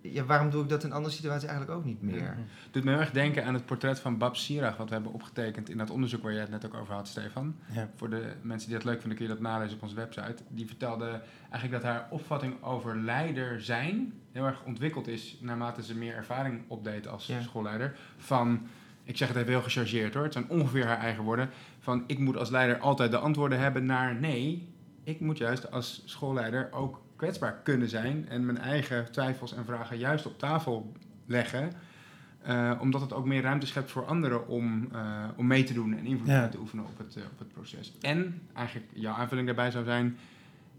ja, waarom doe ik dat in andere situaties eigenlijk ook niet meer? Doet me heel erg denken aan het portret van Bab Sirach, wat we hebben opgetekend in dat onderzoek waar jij het net ook over had, Stefan. Ja. Voor de mensen die dat leuk vinden, kun je dat nalezen op onze website. Die vertelde eigenlijk dat haar opvatting over leider zijn heel erg ontwikkeld is naarmate ze meer ervaring opdeed als Ja. schoolleider. Van, ik zeg het even heel gechargeerd hoor, het zijn ongeveer haar eigen woorden. Van, ik moet als leider altijd de antwoorden hebben naar nee. ik moet juist als schoolleider ook kwetsbaar kunnen zijn en mijn eigen twijfels en vragen juist op tafel leggen. Uh, omdat het ook meer ruimte schept voor anderen om, uh, om mee te doen en invloed ja. te oefenen op het, uh, op het proces. En eigenlijk jouw aanvulling daarbij zou zijn,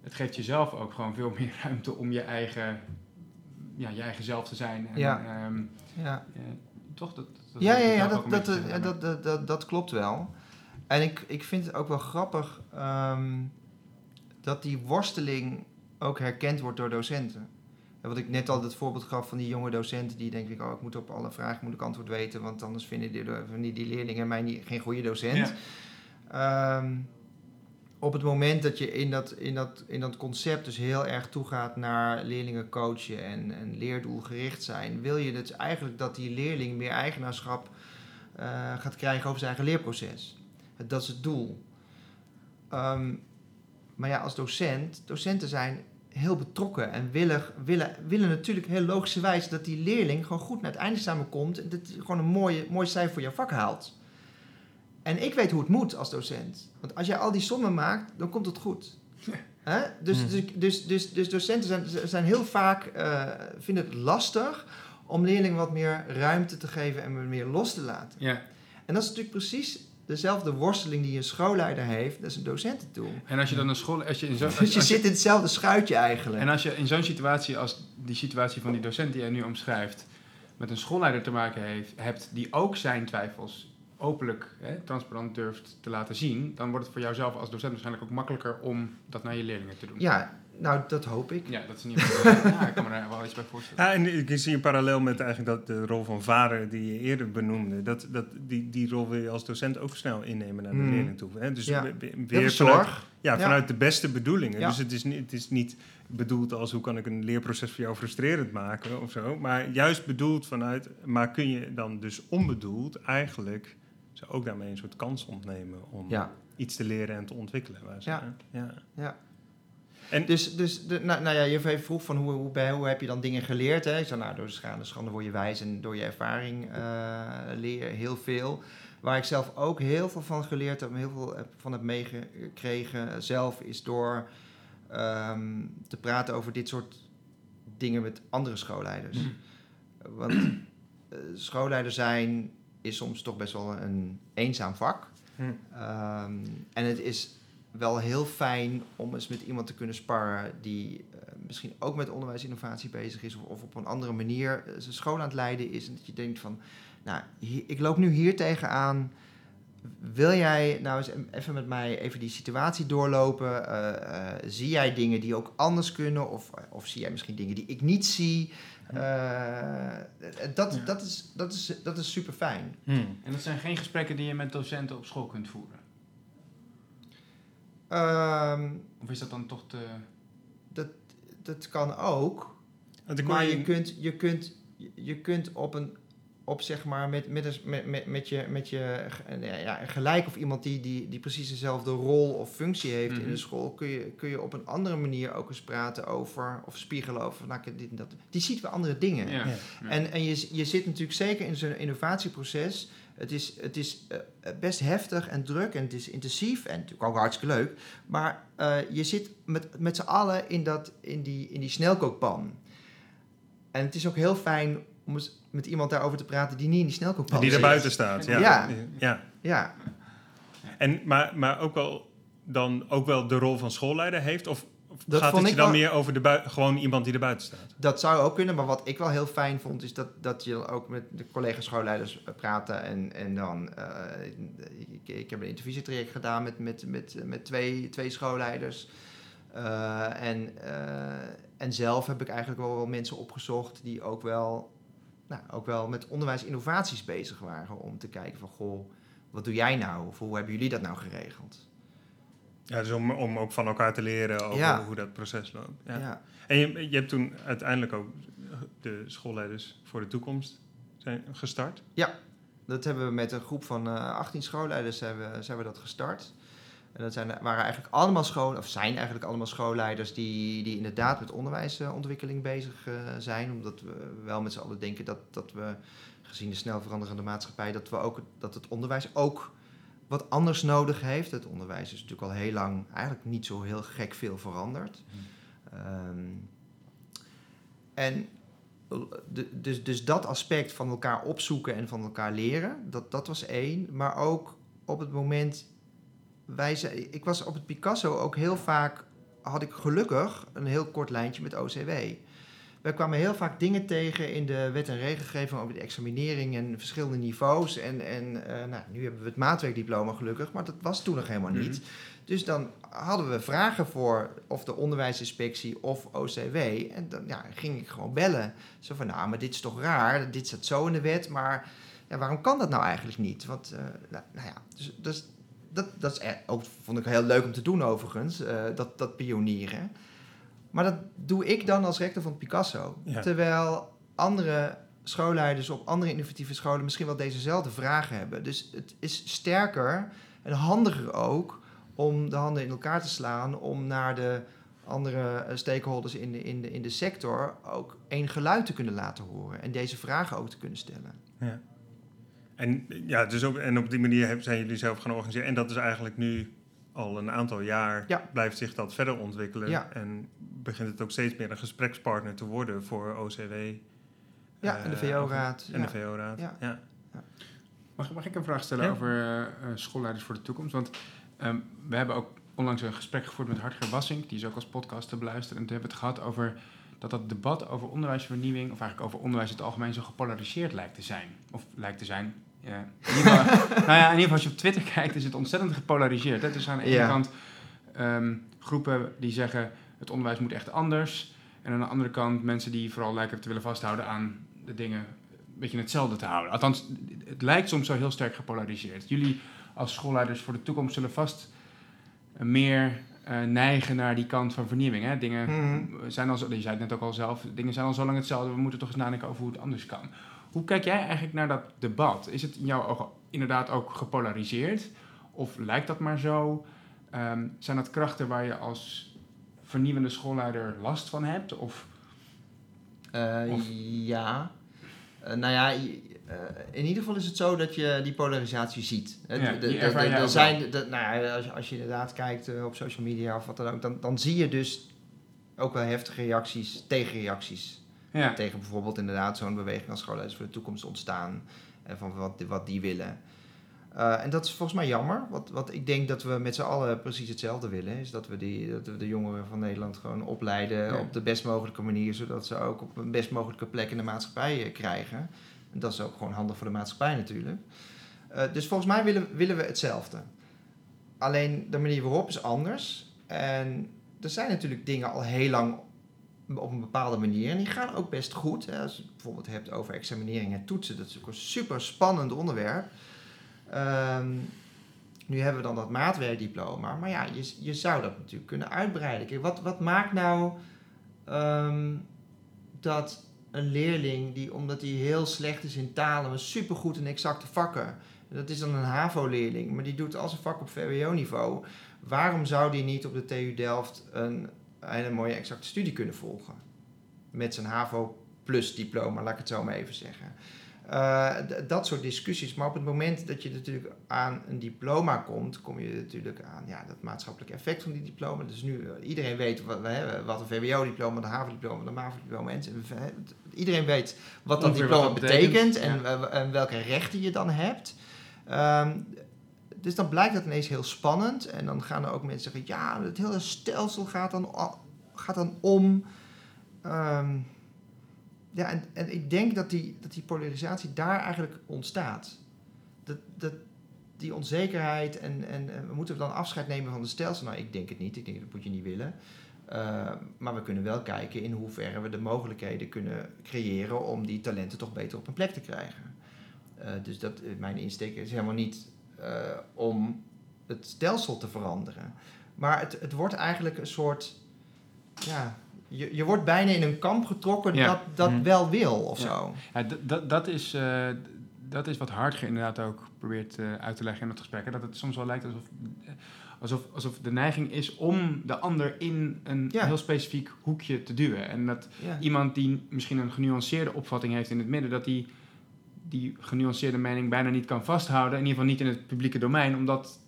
het geeft jezelf ook gewoon veel meer ruimte om je eigen, ja, je eigen zelf te zijn. En, ja. Um, ja. toch? Dat, dat ja, ja, ja, dat, dat, dat, dat, dat, dat, klopt wel. En ik, ik vind het ook wel grappig um, dat die worsteling ook herkend wordt door docenten. Wat ik net al het voorbeeld gaf van die jonge docenten die denken, oh ik moet op alle vragen moet ik antwoord weten, want anders vinden die, die, die leerlingen mij niet, geen goede docent. Ja. Um, op het moment dat je in dat, in, dat, in dat concept dus heel erg toegaat naar leerlingen coachen en, en leerdoelgericht zijn, wil je dus eigenlijk dat die leerling meer eigenaarschap uh, gaat krijgen over zijn eigen leerproces. Dat is het doel. Um, maar ja, als docent, docenten zijn heel betrokken en willen, willen, willen natuurlijk heel logischerwijs dat die leerling gewoon goed naar het eindexamen komt en dat hij gewoon een mooie, mooi cijfer voor jouw vak haalt. En ik weet hoe het moet als docent. Want als jij al die sommen maakt, dan komt het goed. Hè? Dus, hmm. dus, dus, dus, dus, docenten zijn, zijn heel vaak, uh, vinden het lastig om leerlingen wat meer ruimte te geven en meer los te laten. Ja. En dat is natuurlijk precies dezelfde worsteling die een schoolleider heeft, dat is een docenten toe. En als je dan een school... Als je in zo, dus je, zit in hetzelfde schuitje eigenlijk. En als je in zo'n situatie als die situatie van die docent die jij nu omschrijft, met een schoolleider te maken heeft, hebt die ook zijn twijfels openlijk, hè, transparant durft te laten zien, dan wordt het voor jouzelf als docent waarschijnlijk ook makkelijker om dat naar je leerlingen te doen. Ja, nou, dat hoop ik. Ja, dat is niet ja, ik kan me daar wel iets bij voorstellen. Ja, en ik zie een parallel met eigenlijk dat de rol van vader die je eerder benoemde. Dat, dat, die, die rol wil je als docent ook snel innemen naar de mm. leerling toe. Hè? Dus ja. weer vanuit, ja, vanuit de beste bedoelingen. Dus het is, niet, het is niet bedoeld als hoe kan ik een leerproces voor jou frustrerend maken of zo. Maar juist bedoeld vanuit, maar kun je dan dus onbedoeld eigenlijk ze ook daarmee een soort kans ontnemen om iets te leren en te ontwikkelen. ja. ja. ja. En dus, dus de, nou, nou ja, je vroeg van hoe, hoe, bij, hoe heb je dan dingen geleerd? Hè? Ik zei, nou, door de schade, schande word je wijs en door je ervaring uh, leer heel veel. Waar ik zelf ook heel veel van geleerd heb, heel veel van heb meegekregen zelf, is door um, te praten over dit soort dingen met andere schoolleiders. Mm. Want uh, schoolleider zijn is soms toch best wel een eenzaam vak. Mm. Um, en het is wel heel fijn om eens met iemand te kunnen sparren die uh, misschien ook met onderwijsinnovatie bezig is of, of, op een andere manier uh, zijn school aan het leiden is. En dat je denkt van, nou, hier, ik loop nu hier tegenaan. Wil jij nou eens even met mij even die situatie doorlopen? Uh, zie jij dingen die ook anders kunnen? Of, of zie jij misschien dingen die ik niet zie? dat, ja. dat, is, dat, is, dat is super fijn. Hmm. En dat zijn geen gesprekken die je met docenten op school kunt voeren? Um, of is dat dan toch te... Dat, dat kan ook. Maar je, kunt, je, kunt, je kunt op een op zeg maar met, met, met, met, met je, met je ja, gelijk of iemand die, die, die precies dezelfde rol of functie heeft in de mhm. school, kun je, kun je op een andere manier ook eens praten over of spiegelen over nou, dit en dat. Die ziet weer andere dingen. Ja. En, en je, je zit natuurlijk zeker in zo'n innovatieproces het is, het is uh, best heftig en druk en het is intensief en natuurlijk ook hartstikke leuk. Maar uh, je zit met, met z'n allen in, dat, in, die, in die snelkookpan. En het is ook heel fijn om eens met iemand daarover te praten die niet in die snelkookpan Die er buiten staat, ja. Ja. ja. ja. En, maar, maar ook, wel, dan ook wel de rol van schoolleider heeft? Of dat gaat het je dan meer over de gewoon iemand die er buiten staat? Dat zou ook kunnen, maar wat ik wel heel fijn vond, is dat, dat je ook met de collega schoolleiders eh, praten. En, en dan, uh, ik, ik, heb een intervisietraject gedaan met, met, met, met twee, twee schoolleiders. Uh, en, uh, en zelf heb ik eigenlijk wel, wel mensen opgezocht die ook wel, nou, ook wel met onderwijsinnovaties bezig waren. Om te kijken van, goh, wat doe jij nou? Of hoe hebben jullie dat nou geregeld? Ja, dus om, om ook van elkaar te leren over hoe dat proces loopt. Ja. ja. En je, je hebt toen uiteindelijk ook de schoolleiders voor de toekomst zijn gestart? Ja, dat hebben we met een groep van uh, eh, 18 schoolleiders we, zijn we dat gestart. En dat zijn, waren eigenlijk allemaal school, of zijn eigenlijk allemaal schoolleiders die, die inderdaad met onderwijsontwikkeling bezig uh, zijn. Omdat we wel met z'n allen denken dat, dat we, gezien de snel veranderende maatschappij, dat, we ook, dat het onderwijs ook wat anders nodig heeft. Het onderwijs is natuurlijk al heel lang eigenlijk niet zo heel gek veel veranderd. Ehm, en dus, dus dat aspect van elkaar opzoeken en van elkaar leren, dat, dat was één. Maar ook op het moment, wij zei, ik was op het Picasso ook heel vaak, had ik gelukkig een heel kort lijntje met OCW. Wij kwamen heel vaak dingen tegen in de wet en regelgeving over de examinering en verschillende niveaus. En, en eh, nou, nu hebben we het maatwerkdiploma gelukkig, maar dat was toen nog helemaal niet. Mhm. Dus dan hadden we vragen voor of de onderwijsinspectie of OCW. En dan ja, ging ik gewoon bellen. Zo van, nou, maar dit is toch raar, dit staat zo in de wet, maar ja, waarom kan dat nou eigenlijk niet? Want, eh, nou, nou ja, dus, dus dat, dat is echt- ook, vond ik heel leuk om te doen overigens, eh, dat, dat pionieren. Maar dat doe ik dan als rector van Picasso. Ja. Terwijl andere schoolleiders op andere innovatieve scholen misschien wel dezezelfde vragen hebben. Dus het is sterker en handiger ook om de handen in elkaar te slaan, om naar de andere eh, stakeholders in de, in, de, in de sector ook één geluid te kunnen laten horen en deze vragen ook te kunnen stellen. Ja. En, ja, dus op, en op die manier zijn jullie zelf gaan organiseren. En dat is eigenlijk nu al een aantal jaar Ja. blijft zich dat verder ontwikkelen. Ja. En begint het ook steeds meer een gesprekspartner te worden voor OCW. Ja, eh, en de VO-raad. En ja. de VO-raad. Ja. Ja. Mag, mag ik een vraag stellen Ja. over eh, eh, schoolleiders voor de toekomst? Want ehm, we hebben ook onlangs een gesprek gevoerd met Hartger Wassink. Die is ook als podcast te beluisteren. En toen hebben we het gehad over dat dat debat over onderwijsvernieuwing... of eigenlijk over onderwijs in het algemeen zo gepolariseerd lijkt te zijn. Of lijkt te zijn. Ja. In ieder geval, nou ja, in ieder geval als je op Twitter kijkt is het ontzettend gepolariseerd. Hè? Dus aan de ene Ja. kant ehm, groepen die zeggen het onderwijs moet echt anders. En aan de andere kant mensen die vooral lijken te willen vasthouden aan de dingen een beetje hetzelfde te houden. Althans, het lijkt soms zo heel sterk gepolariseerd. Jullie als schoolleiders voor de toekomst zullen vast eh, meer eh, neigen naar die kant van vernieuwing. Hè? Dingen Mhm. zijn al zo, je zei het net ook al zelf, dingen zijn al zo lang hetzelfde, we moeten toch eens nadenken over hoe het anders kan. Hoe kijk jij eigenlijk naar dat debat? Is het in jouw ogen inderdaad ook gepolariseerd? Of lijkt dat maar zo? Ehm, zijn dat krachten waar je als vernieuwende schoolleider last van hebt? Of Eh, Of- Ja. Eh, nou ja, eh, in ieder geval is het zo dat je die polarisatie ziet. Er zijn, de- nou ja, als, je- als je inderdaad kijkt op social media of wat dan ook, dan, dan zie je dus ook wel heftige reacties, tegenreacties. ja, Tegen bijvoorbeeld inderdaad zo'n beweging als Schoolleiders voor de Toekomst ontstaan. En van wat, wat die willen. Eh, en dat is volgens mij jammer. Wat, wat ik denk dat we met z'n allen precies hetzelfde willen. Is dat we, die, dat we de jongeren van Nederland gewoon opleiden Ja. op de best mogelijke manier. Zodat ze ook op een best mogelijke plek in de maatschappij eh, krijgen. En dat is ook gewoon handig voor de maatschappij natuurlijk. Eh, dus volgens mij willen, willen we hetzelfde. Alleen de manier waarop is anders. En er zijn natuurlijk dingen al heel lang op een bepaalde manier. En die gaan ook best goed. Hè. Als je het bijvoorbeeld hebt over examinering en toetsen. Dat is ook een super spannend onderwerp. Ehm, nu hebben we dan dat maatwerkdiploma. Maar ja, je, je zou dat natuurlijk kunnen uitbreiden. Kijk, wat, wat maakt nou ehm, dat een leerling die, omdat hij heel slecht is in talen, maar supergoed in exacte vakken. Dat is dan een HAVO-leerling, maar die doet al zijn vak op VWO-niveau. Waarom zou die niet op de TU Delft een hele mooie exacte studie kunnen volgen? Met zijn HAVO plus diploma, laat ik het zo maar even zeggen. Eh, dat soort discussies. Maar op het moment dat je natuurlijk aan een diploma komt, kom je natuurlijk aan ja, dat maatschappelijk effect van die diploma. Dus nu, eh, iedereen weet wat, we hebben, wat een VWO-diploma, een HAVO-diploma, een MAVO-diploma en iedereen weet wat dat diploma wat dat betekent, betekent, en, en welke rechten je dan hebt. Ehm, dus dan blijkt dat ineens heel spannend. En dan gaan er ook mensen zeggen: ja, het hele stelsel gaat dan, gaat dan om. Ehm, ja, en, en ik denk dat die, dat die polarisatie daar eigenlijk ontstaat. Dat, dat, die onzekerheid en, en, we dan afscheid nemen van de stelsel. Nou, ik denk het niet. Ik denk dat moet je niet willen. Uh, maar we kunnen wel kijken in hoeverre we de mogelijkheden kunnen creëren om die talenten toch beter op een plek te krijgen. Uh, dus dat, mijn insteek is helemaal niet om het stelsel te veranderen. Maar het, het wordt eigenlijk een soort. Ja, je, je wordt bijna in een kamp getrokken Ja. dat dat Mhm. wel wil of Ja. zo. Ja, dat- dat, is, eh, dat is wat Hartger inderdaad ook probeert eh, uit te leggen in het gesprek. hè. Dat het soms wel lijkt alsof, alsof, alsof de neiging is om de ander in een Ja. heel specifiek hoekje te duwen. En dat Ja. iemand die misschien een genuanceerde opvatting heeft in het midden, dat die die genuanceerde mening bijna niet kan vasthouden. In ieder geval niet in het publieke domein, omdat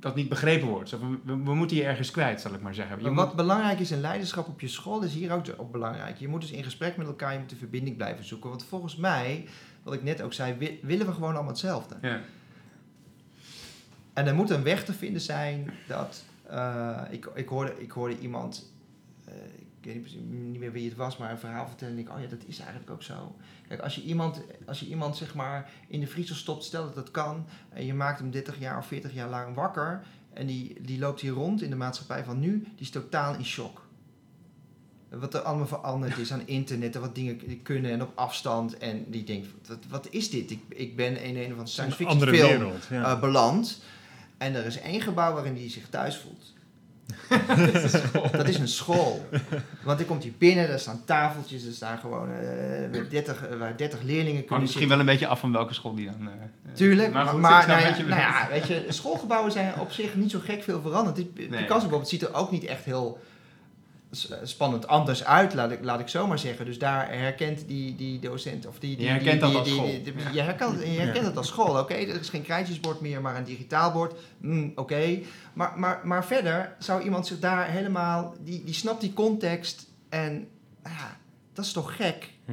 dat niet begrepen wordt. We, we moeten je ergens kwijt, zal ik maar zeggen. Je Maar moet- wat belangrijk is in leiderschap op je school, is hier ook ook belangrijk. Je moet dus in gesprek met elkaar, je moet de verbinding blijven zoeken. Want volgens mij, wat ik net ook zei, wi- willen we gewoon allemaal hetzelfde. ja. En er moet een weg te vinden zijn dat. eh, ik, ik, hoorde, ik hoorde iemand. eh, ik weet niet, meer wie het was, maar een verhaal vertellen. En ik, oh ja, dat is eigenlijk ook zo. Kijk, als je iemand, als je iemand zeg maar in de vriezer stopt, stel dat dat kan. En je maakt hem 30 jaar of 40 jaar lang wakker. En die, die loopt hier rond in de maatschappij van nu. Die is totaal in shock. Wat er allemaal veranderd is aan internet en wat dingen kunnen en op afstand. En die denkt, wat, wat is dit? Ik, ik ben in een of andere science fiction film wereld. Ja. eh, beland. En er is één gebouw waarin hij zich thuis voelt. dat is een school. Want dan komt hij binnen, daar staan tafeltjes, er staan gewoon eh 30, eh, waar 30 leerlingen Maar kunnen misschien wel een beetje af van welke school die dan... eh, Tuurlijk, maar, goed, maar nou, ja, nou ja, weet je, schoolgebouwen zijn op zich niet zo gek veel veranderd. Dit, Picasso bijvoorbeeld ziet er ook niet echt heel spannend anders uit, laat ik, laat ik zo maar zeggen. Dus daar herkent die, die docent of die... die Je herkent die, dat die- als die- school. die- Ja. Je herkent, je herkent het als school, oké. Er is geen krijtjesbord meer, maar een digitaal bord. Mm, oké. Maar, maar, maar verder zou iemand zich daar helemaal... Die, die snapt die context en... Ja, dat is toch gek? Hm.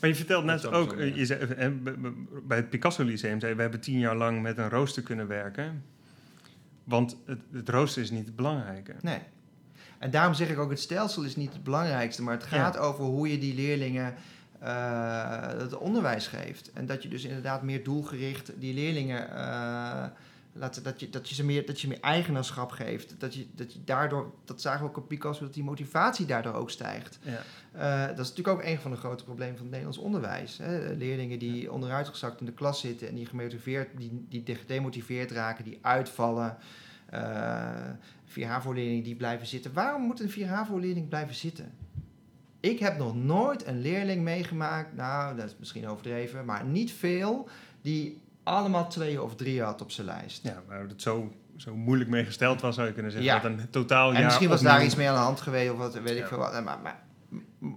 Maar je vertelt net Dat ook ook, zo, ja. eh, je zei, eh, bij het Picasso Lyceum zei je, we hebben tien jaar lang met een rooster kunnen werken. Want het, het rooster is niet het belangrijke. Nee. En daarom zeg ik ook, het stelsel is niet het belangrijkste, maar het gaat over hoe je die leerlingen eh, het onderwijs geeft. En dat je dus inderdaad meer doelgericht die leerlingen eh, laat, dat, je, dat, je ze meer, dat je meer eigenaarschap geeft. Dat je, dat je daardoor, dat zagen we ook op Picasso, dat die motivatie daardoor ook stijgt. Ja. Eh, dat is natuurlijk ook een van de grote problemen van het Nederlands onderwijs. Hè. Leerlingen die onderuitgezakt in de klas zitten en die gemotiveerd, die, die gedemotiveerd raken, die uitvallen. Eh vier HAVO-leerlingen die blijven zitten. Waarom moet een vier HAVO-leerling blijven zitten? Ik heb nog nooit een leerling meegemaakt, nou dat is misschien overdreven, maar niet veel, die allemaal twee of drie had op zijn lijst. Ja, waar het zo, zo moeilijk mee gesteld was, zou je kunnen zeggen. Ja. Dat een totaal En misschien was opnieuw- daar iets mee aan de hand geweest of wat, weet ik veel wat. Maar, maar,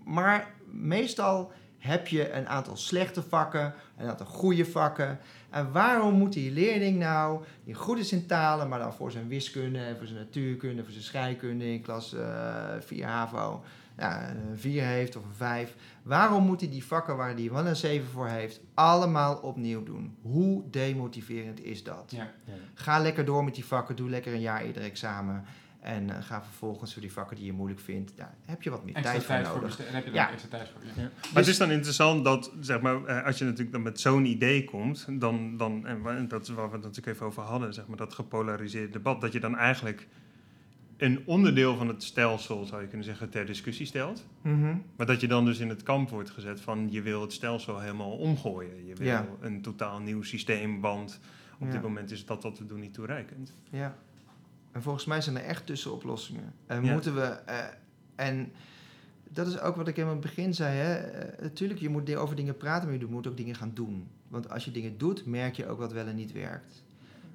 maar meestal heb je een aantal slechte vakken, een aantal goede vakken. En waarom moet die leerling nou, die goed is in talen, maar dan voor zijn wiskunde en voor zijn natuurkunde, voor zijn scheikunde in klas eh 4 HAVO, ja, een 4 heeft of een 5. Waarom moet hij die vakken waar hij wel een 7 voor heeft, allemaal opnieuw doen? Hoe demotiverend is dat? Ja. Ja. Ga lekker door met die vakken, doe lekker een jaar ieder examen. En eh, ga vervolgens voor die vakken die je moeilijk vindt, daar heb je wat meer Extra tijd voor nodig. beste- Daar heb je er Ja. extra tijd voor. Ja. Ja. Maar het is dan interessant dat, zeg maar, eh, als je natuurlijk dan met zo'n idee komt, dan, dan en dat is waar we het natuurlijk even over hadden, zeg maar, dat gepolariseerde debat, dat je dan eigenlijk een onderdeel van het stelsel, zou je kunnen zeggen, ter discussie stelt. Mhm. Maar dat je dan dus in het kamp wordt gezet van je wil het stelsel helemaal omgooien. Je wil Ja. een totaal nieuw systeem, want op Ja. dit moment is dat wat we doen niet toereikend. Ja. En volgens mij zijn er echt tussenoplossingen. En Ja. moeten we. eh, en dat is ook wat ik in het begin zei. Hè. Eh, natuurlijk, je moet over dingen praten, maar je moet ook dingen gaan doen. Want als je dingen doet, merk je ook wat wel en niet werkt.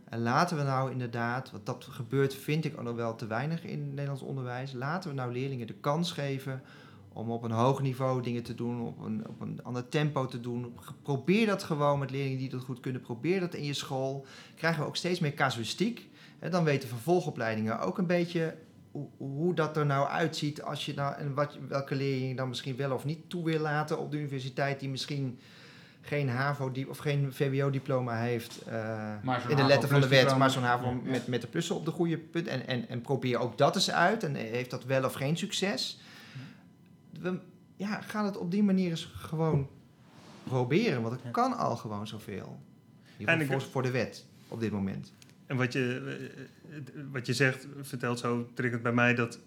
En laten we nou inderdaad, want dat gebeurt vind ik nog wel te weinig in het Nederlands onderwijs. Laten we nou leerlingen de kans geven om op een hoog niveau dingen te doen, op een, op een ander tempo te doen. Probeer dat gewoon met leerlingen die dat goed kunnen. Probeer dat in je school. Krijgen we ook steeds meer casuïstiek. Dan weten vervolgopleidingen ook een beetje hoe, hoe dat er nou uitziet als je nou en wat, welke leerling je dan misschien wel of niet toe wil laten op de universiteit die misschien geen HAVO of geen VWO-diploma heeft eh, in de letter van de wet, maar zo'n HAVO Ja. met, met de plussen op de goede punt en, en, en probeer ook dat eens uit en heeft dat wel of geen succes. We, ja, ga het op die manier eens gewoon proberen, want het kan al gewoon zoveel. Voor, voor de wet op dit moment. En wat je, eh, wat je zegt, vertelt zo, triggert bij mij dat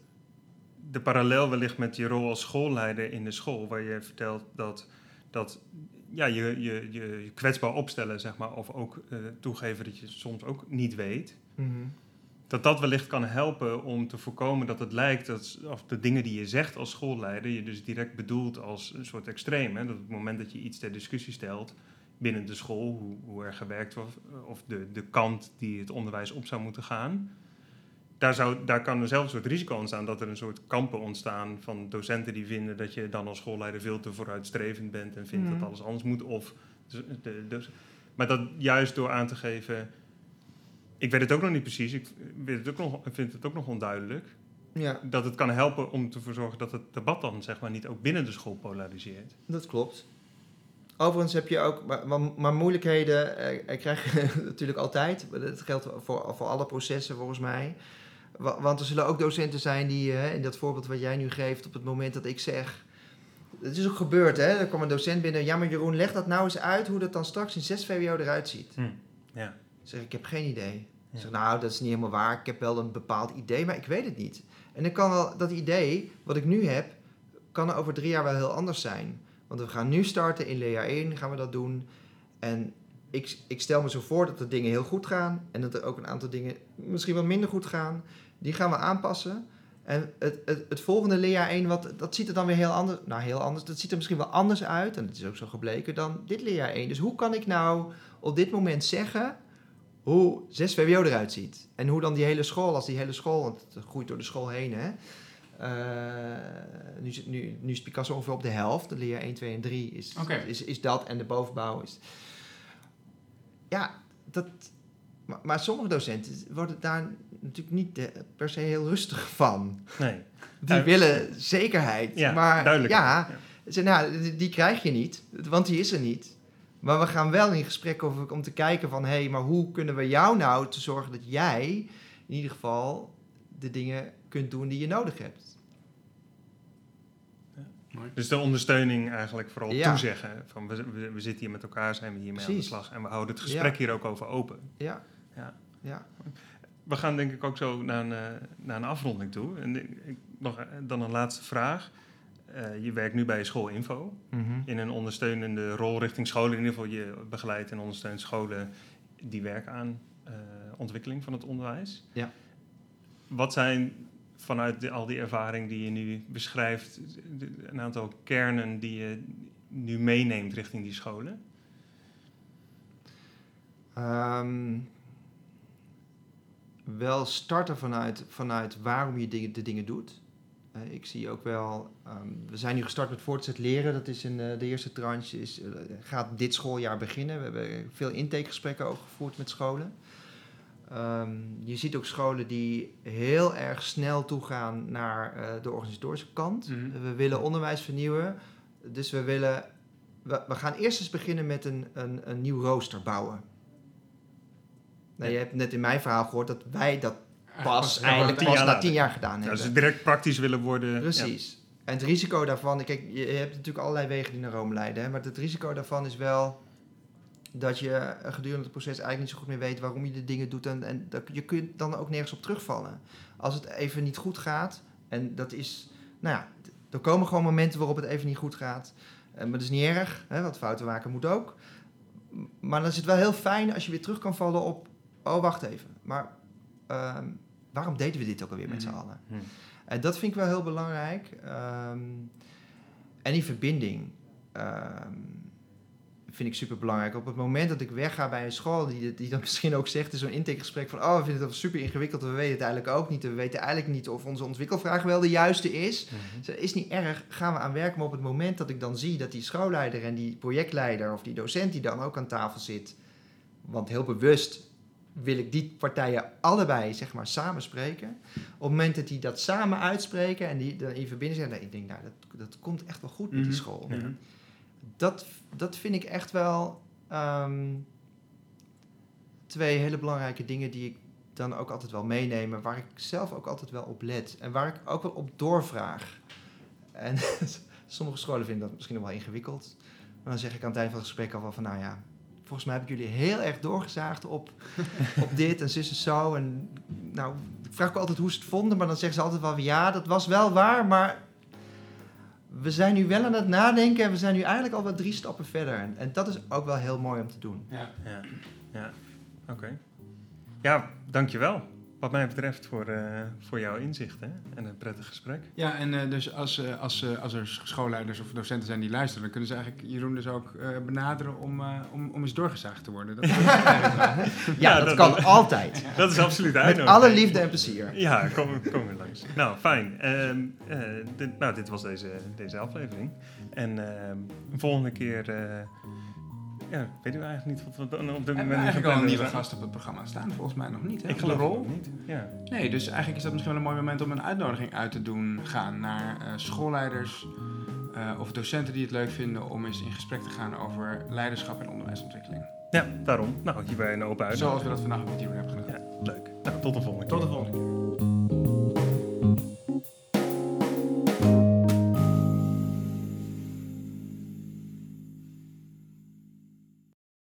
de parallel wellicht met je rol als schoolleider in de school, waar je vertelt dat, dat ja, je, je, je kwetsbaar opstellen, zeg maar, of ook eh, toegeven dat je soms ook niet weet, dat dat wellicht kan helpen om te voorkomen dat het lijkt dat of de dingen die je zegt als schoolleider je dus direct bedoelt als een soort extreem. Hè? Dat op het moment dat je iets ter discussie stelt binnen de school, hoe, hoe er gewerkt wordt, of de, de kant die het onderwijs op zou moeten gaan. Daar, zou, daar kan er zelf een soort risico ontstaan dat er een soort kampen ontstaan van docenten die vinden dat je dan als schoolleider veel te vooruitstrevend bent en vindt dat alles anders moet. Of Dus, de, dus, maar dat juist door aan te geven... Ik weet het ook nog niet precies. Ik weet het ook nog, vind het ook nog onduidelijk. Ja, Dat het kan helpen om ervoor zorgen dat het debat dan zeg maar niet ook binnen de school polariseert. dat klopt. Overigens heb je ook, maar, maar, moeilijkheden eh, krijg je natuurlijk altijd. Dat geldt voor, voor alle processen volgens mij. Wa- Want er zullen ook docenten zijn die, eh, in dat voorbeeld wat jij nu geeft, op het moment dat ik zeg. Het is ook gebeurd, hè? Er kwam een docent binnen. Ja, maar Jeroen, leg dat nou eens uit hoe dat dan straks in 6 VWO eruit ziet. Hm, ja. Ik zeg, ik heb geen idee. Ik zeg, nou, dat is niet helemaal waar. Ik heb wel een bepaald idee, maar ik weet het niet. En dan kan wel, dat idee, wat ik nu heb, kan over drie jaar wel heel anders zijn. Want we gaan nu starten in leerjaar 1, gaan we dat doen. En ik, ik stel me zo voor dat de dingen heel goed gaan. En dat er ook een aantal dingen misschien wat minder goed gaan. Die gaan we aanpassen. En het, het, het volgende leerjaar 1, wat, dat ziet er dan weer heel anders... Nou, heel anders. Dat ziet er misschien wel anders uit. En dat is ook zo gebleken dan dit leerjaar 1. Dus hoe kan ik nou op dit moment zeggen hoe 6 VWO eruit ziet. En hoe dan die hele school, als die hele school, want het groeit door de school heen, hè. Eh, nu, zit- nu, nu is Picasso ongeveer op de helft. De leer 1, 2 en 3 is, is, is dat en de bovenbouw is... Ja, dat... Maar, maar sommige docenten worden daar natuurlijk niet eh, per se heel rustig van. Nee. Die willen zekerheid. Ja, maar duidelijk. ja, ze, nou, die, die krijg je niet, want die is er niet. Maar we gaan wel in gesprek over, om te kijken van... hé, hey, maar hoe kunnen we jou nou te zorgen dat jij in ieder geval de dingen kunt doen die je nodig hebt. Dus de ondersteuning eigenlijk vooral Ja. toezeggen. Van we, we, we zitten hier met elkaar, zijn we hiermee aan de Precies. slag. En we houden het gesprek Ja. hier ook over open. Ja, Ja. ja. We gaan denk ik ook zo naar een, eh, naar een afronding toe. En ik, nog eh, dan een laatste vraag. Eh, je werkt nu bij Schoolinfo. Mhm. In een ondersteunende rol richting scholen. In ieder geval je begeleidt en ondersteunt scholen die werken aan eh, ontwikkeling van het onderwijs. Ja. Wat zijn vanuit al die ervaring die je nu beschrijft, een aantal kernen die je nu meeneemt richting die scholen? Ehm, wel starten vanuit, vanuit waarom je de dingen doet. Eh, ik zie ook wel, ehm, we zijn nu gestart met voortgezet leren. Dat is in eh, de eerste tranche, is, eh, gaat dit schooljaar beginnen. We hebben veel intakegesprekken ook gevoerd met scholen. Ehm, je ziet ook scholen die heel erg snel toegaan naar eh, de organisatorische kant. Mhm. We willen onderwijs vernieuwen. Dus we willen. We, we gaan eerst eens beginnen met een, een, een nieuw rooster bouwen. Nou, je hebt net in mijn verhaal gehoord dat wij dat pas ja, eigenlijk pas na tien jaar gedaan Ja, hebben. dus direct praktisch willen worden. Precies. En het risico daarvan, kijk, je je hebt natuurlijk allerlei wegen die naar Rome leiden, hè, maar het risico daarvan is wel dat je gedurende het proces eigenlijk niet zo goed meer weet waarom je de dingen doet en, en dat, je kunt dan ook nergens op terugvallen. Als het even niet goed gaat, en dat is, nou ja, er komen gewoon momenten waarop het even niet goed gaat, Eh, maar dat is niet erg, hè, want fouten maken moet ook. Maar dan is het wel heel fijn als je weer terug kan vallen op, oh wacht even, maar ehm, waarom deden we dit ook alweer met z'n Mhm. allen? Ja. Hm. En dat vind ik wel heel belangrijk. Ehm, en die verbinding ehm, vind ik super belangrijk. Op het moment dat ik wegga bij een school, die, die dan misschien ook zegt in zo'n intakegesprek van, oh, we vinden het super ingewikkeld, we weten het eigenlijk ook niet. We weten eigenlijk niet of onze ontwikkelvraag wel de juiste is. Mhm. Is niet erg, gaan we aan werken. Maar op het moment dat ik dan zie dat die schoolleider en die projectleider of die docent die dan ook aan tafel zit, want heel bewust wil ik die partijen allebei zeg maar samen spreken. Op het moment dat die dat samen uitspreken en die dan in verbinding zijn, dan ik denk nou dat, dat komt echt wel goed met die Mhm. school. Dat, dat vind ik echt wel ehm, twee hele belangrijke dingen die ik dan ook altijd wel meenemen, waar ik zelf ook altijd wel op let en waar ik ook wel op doorvraag. En sommige scholen vinden dat misschien nog wel ingewikkeld. Maar dan zeg ik aan het eind van het gesprek al wel van, nou ja, volgens mij hebben jullie heel erg doorgezaagd op, op dit en zus en zo. En nou, ik vraag ook altijd hoe ze het vonden, maar dan zeggen ze altijd wel, ja, dat was wel waar, maar we zijn nu wel aan het nadenken en we zijn nu eigenlijk al wel drie stappen verder. En, en dat is ook wel heel mooi om te doen. Ja. Ja, ja. oké. Ja, dankjewel. Wat mij betreft voor, eh, voor jouw inzichten en een prettig gesprek. Ja, en eh, dus als, eh, als, eh, als er schoolleiders of docenten zijn die luisteren, dan kunnen ze eigenlijk Jeroen dus ook eh, benaderen om, eh, om, om eens doorgezaagd te worden. Dat Ja, Ja, dat, dat- kan altijd. Dat is absoluut Met uitnodiging. alle liefde en plezier. Ja, kom, kom weer langs. Nou, fijn. Ehm, eh, dit, nou, dit was deze, deze aflevering. En ehm, de volgende keer eh, ja, weet u eigenlijk niet wat we op dit Hebben we moment eigenlijk al een nieuwe gast op het programma staan? Volgens mij nog niet. Hè? Ik de geloof rol. niet. Ja. Nee, dus eigenlijk is dat misschien wel een mooi moment om een uitnodiging uit te doen gaan naar eh, schoolleiders eh, of docenten die het leuk vinden om eens in gesprek te gaan over leiderschap en onderwijsontwikkeling. ja, daarom. Nou, hierbij een open Zoals uitnodiging. we dat vandaag met Jeroen hebben gedaan. Ja, leuk. Nou, tot de volgende keer. Tot de volgende keer.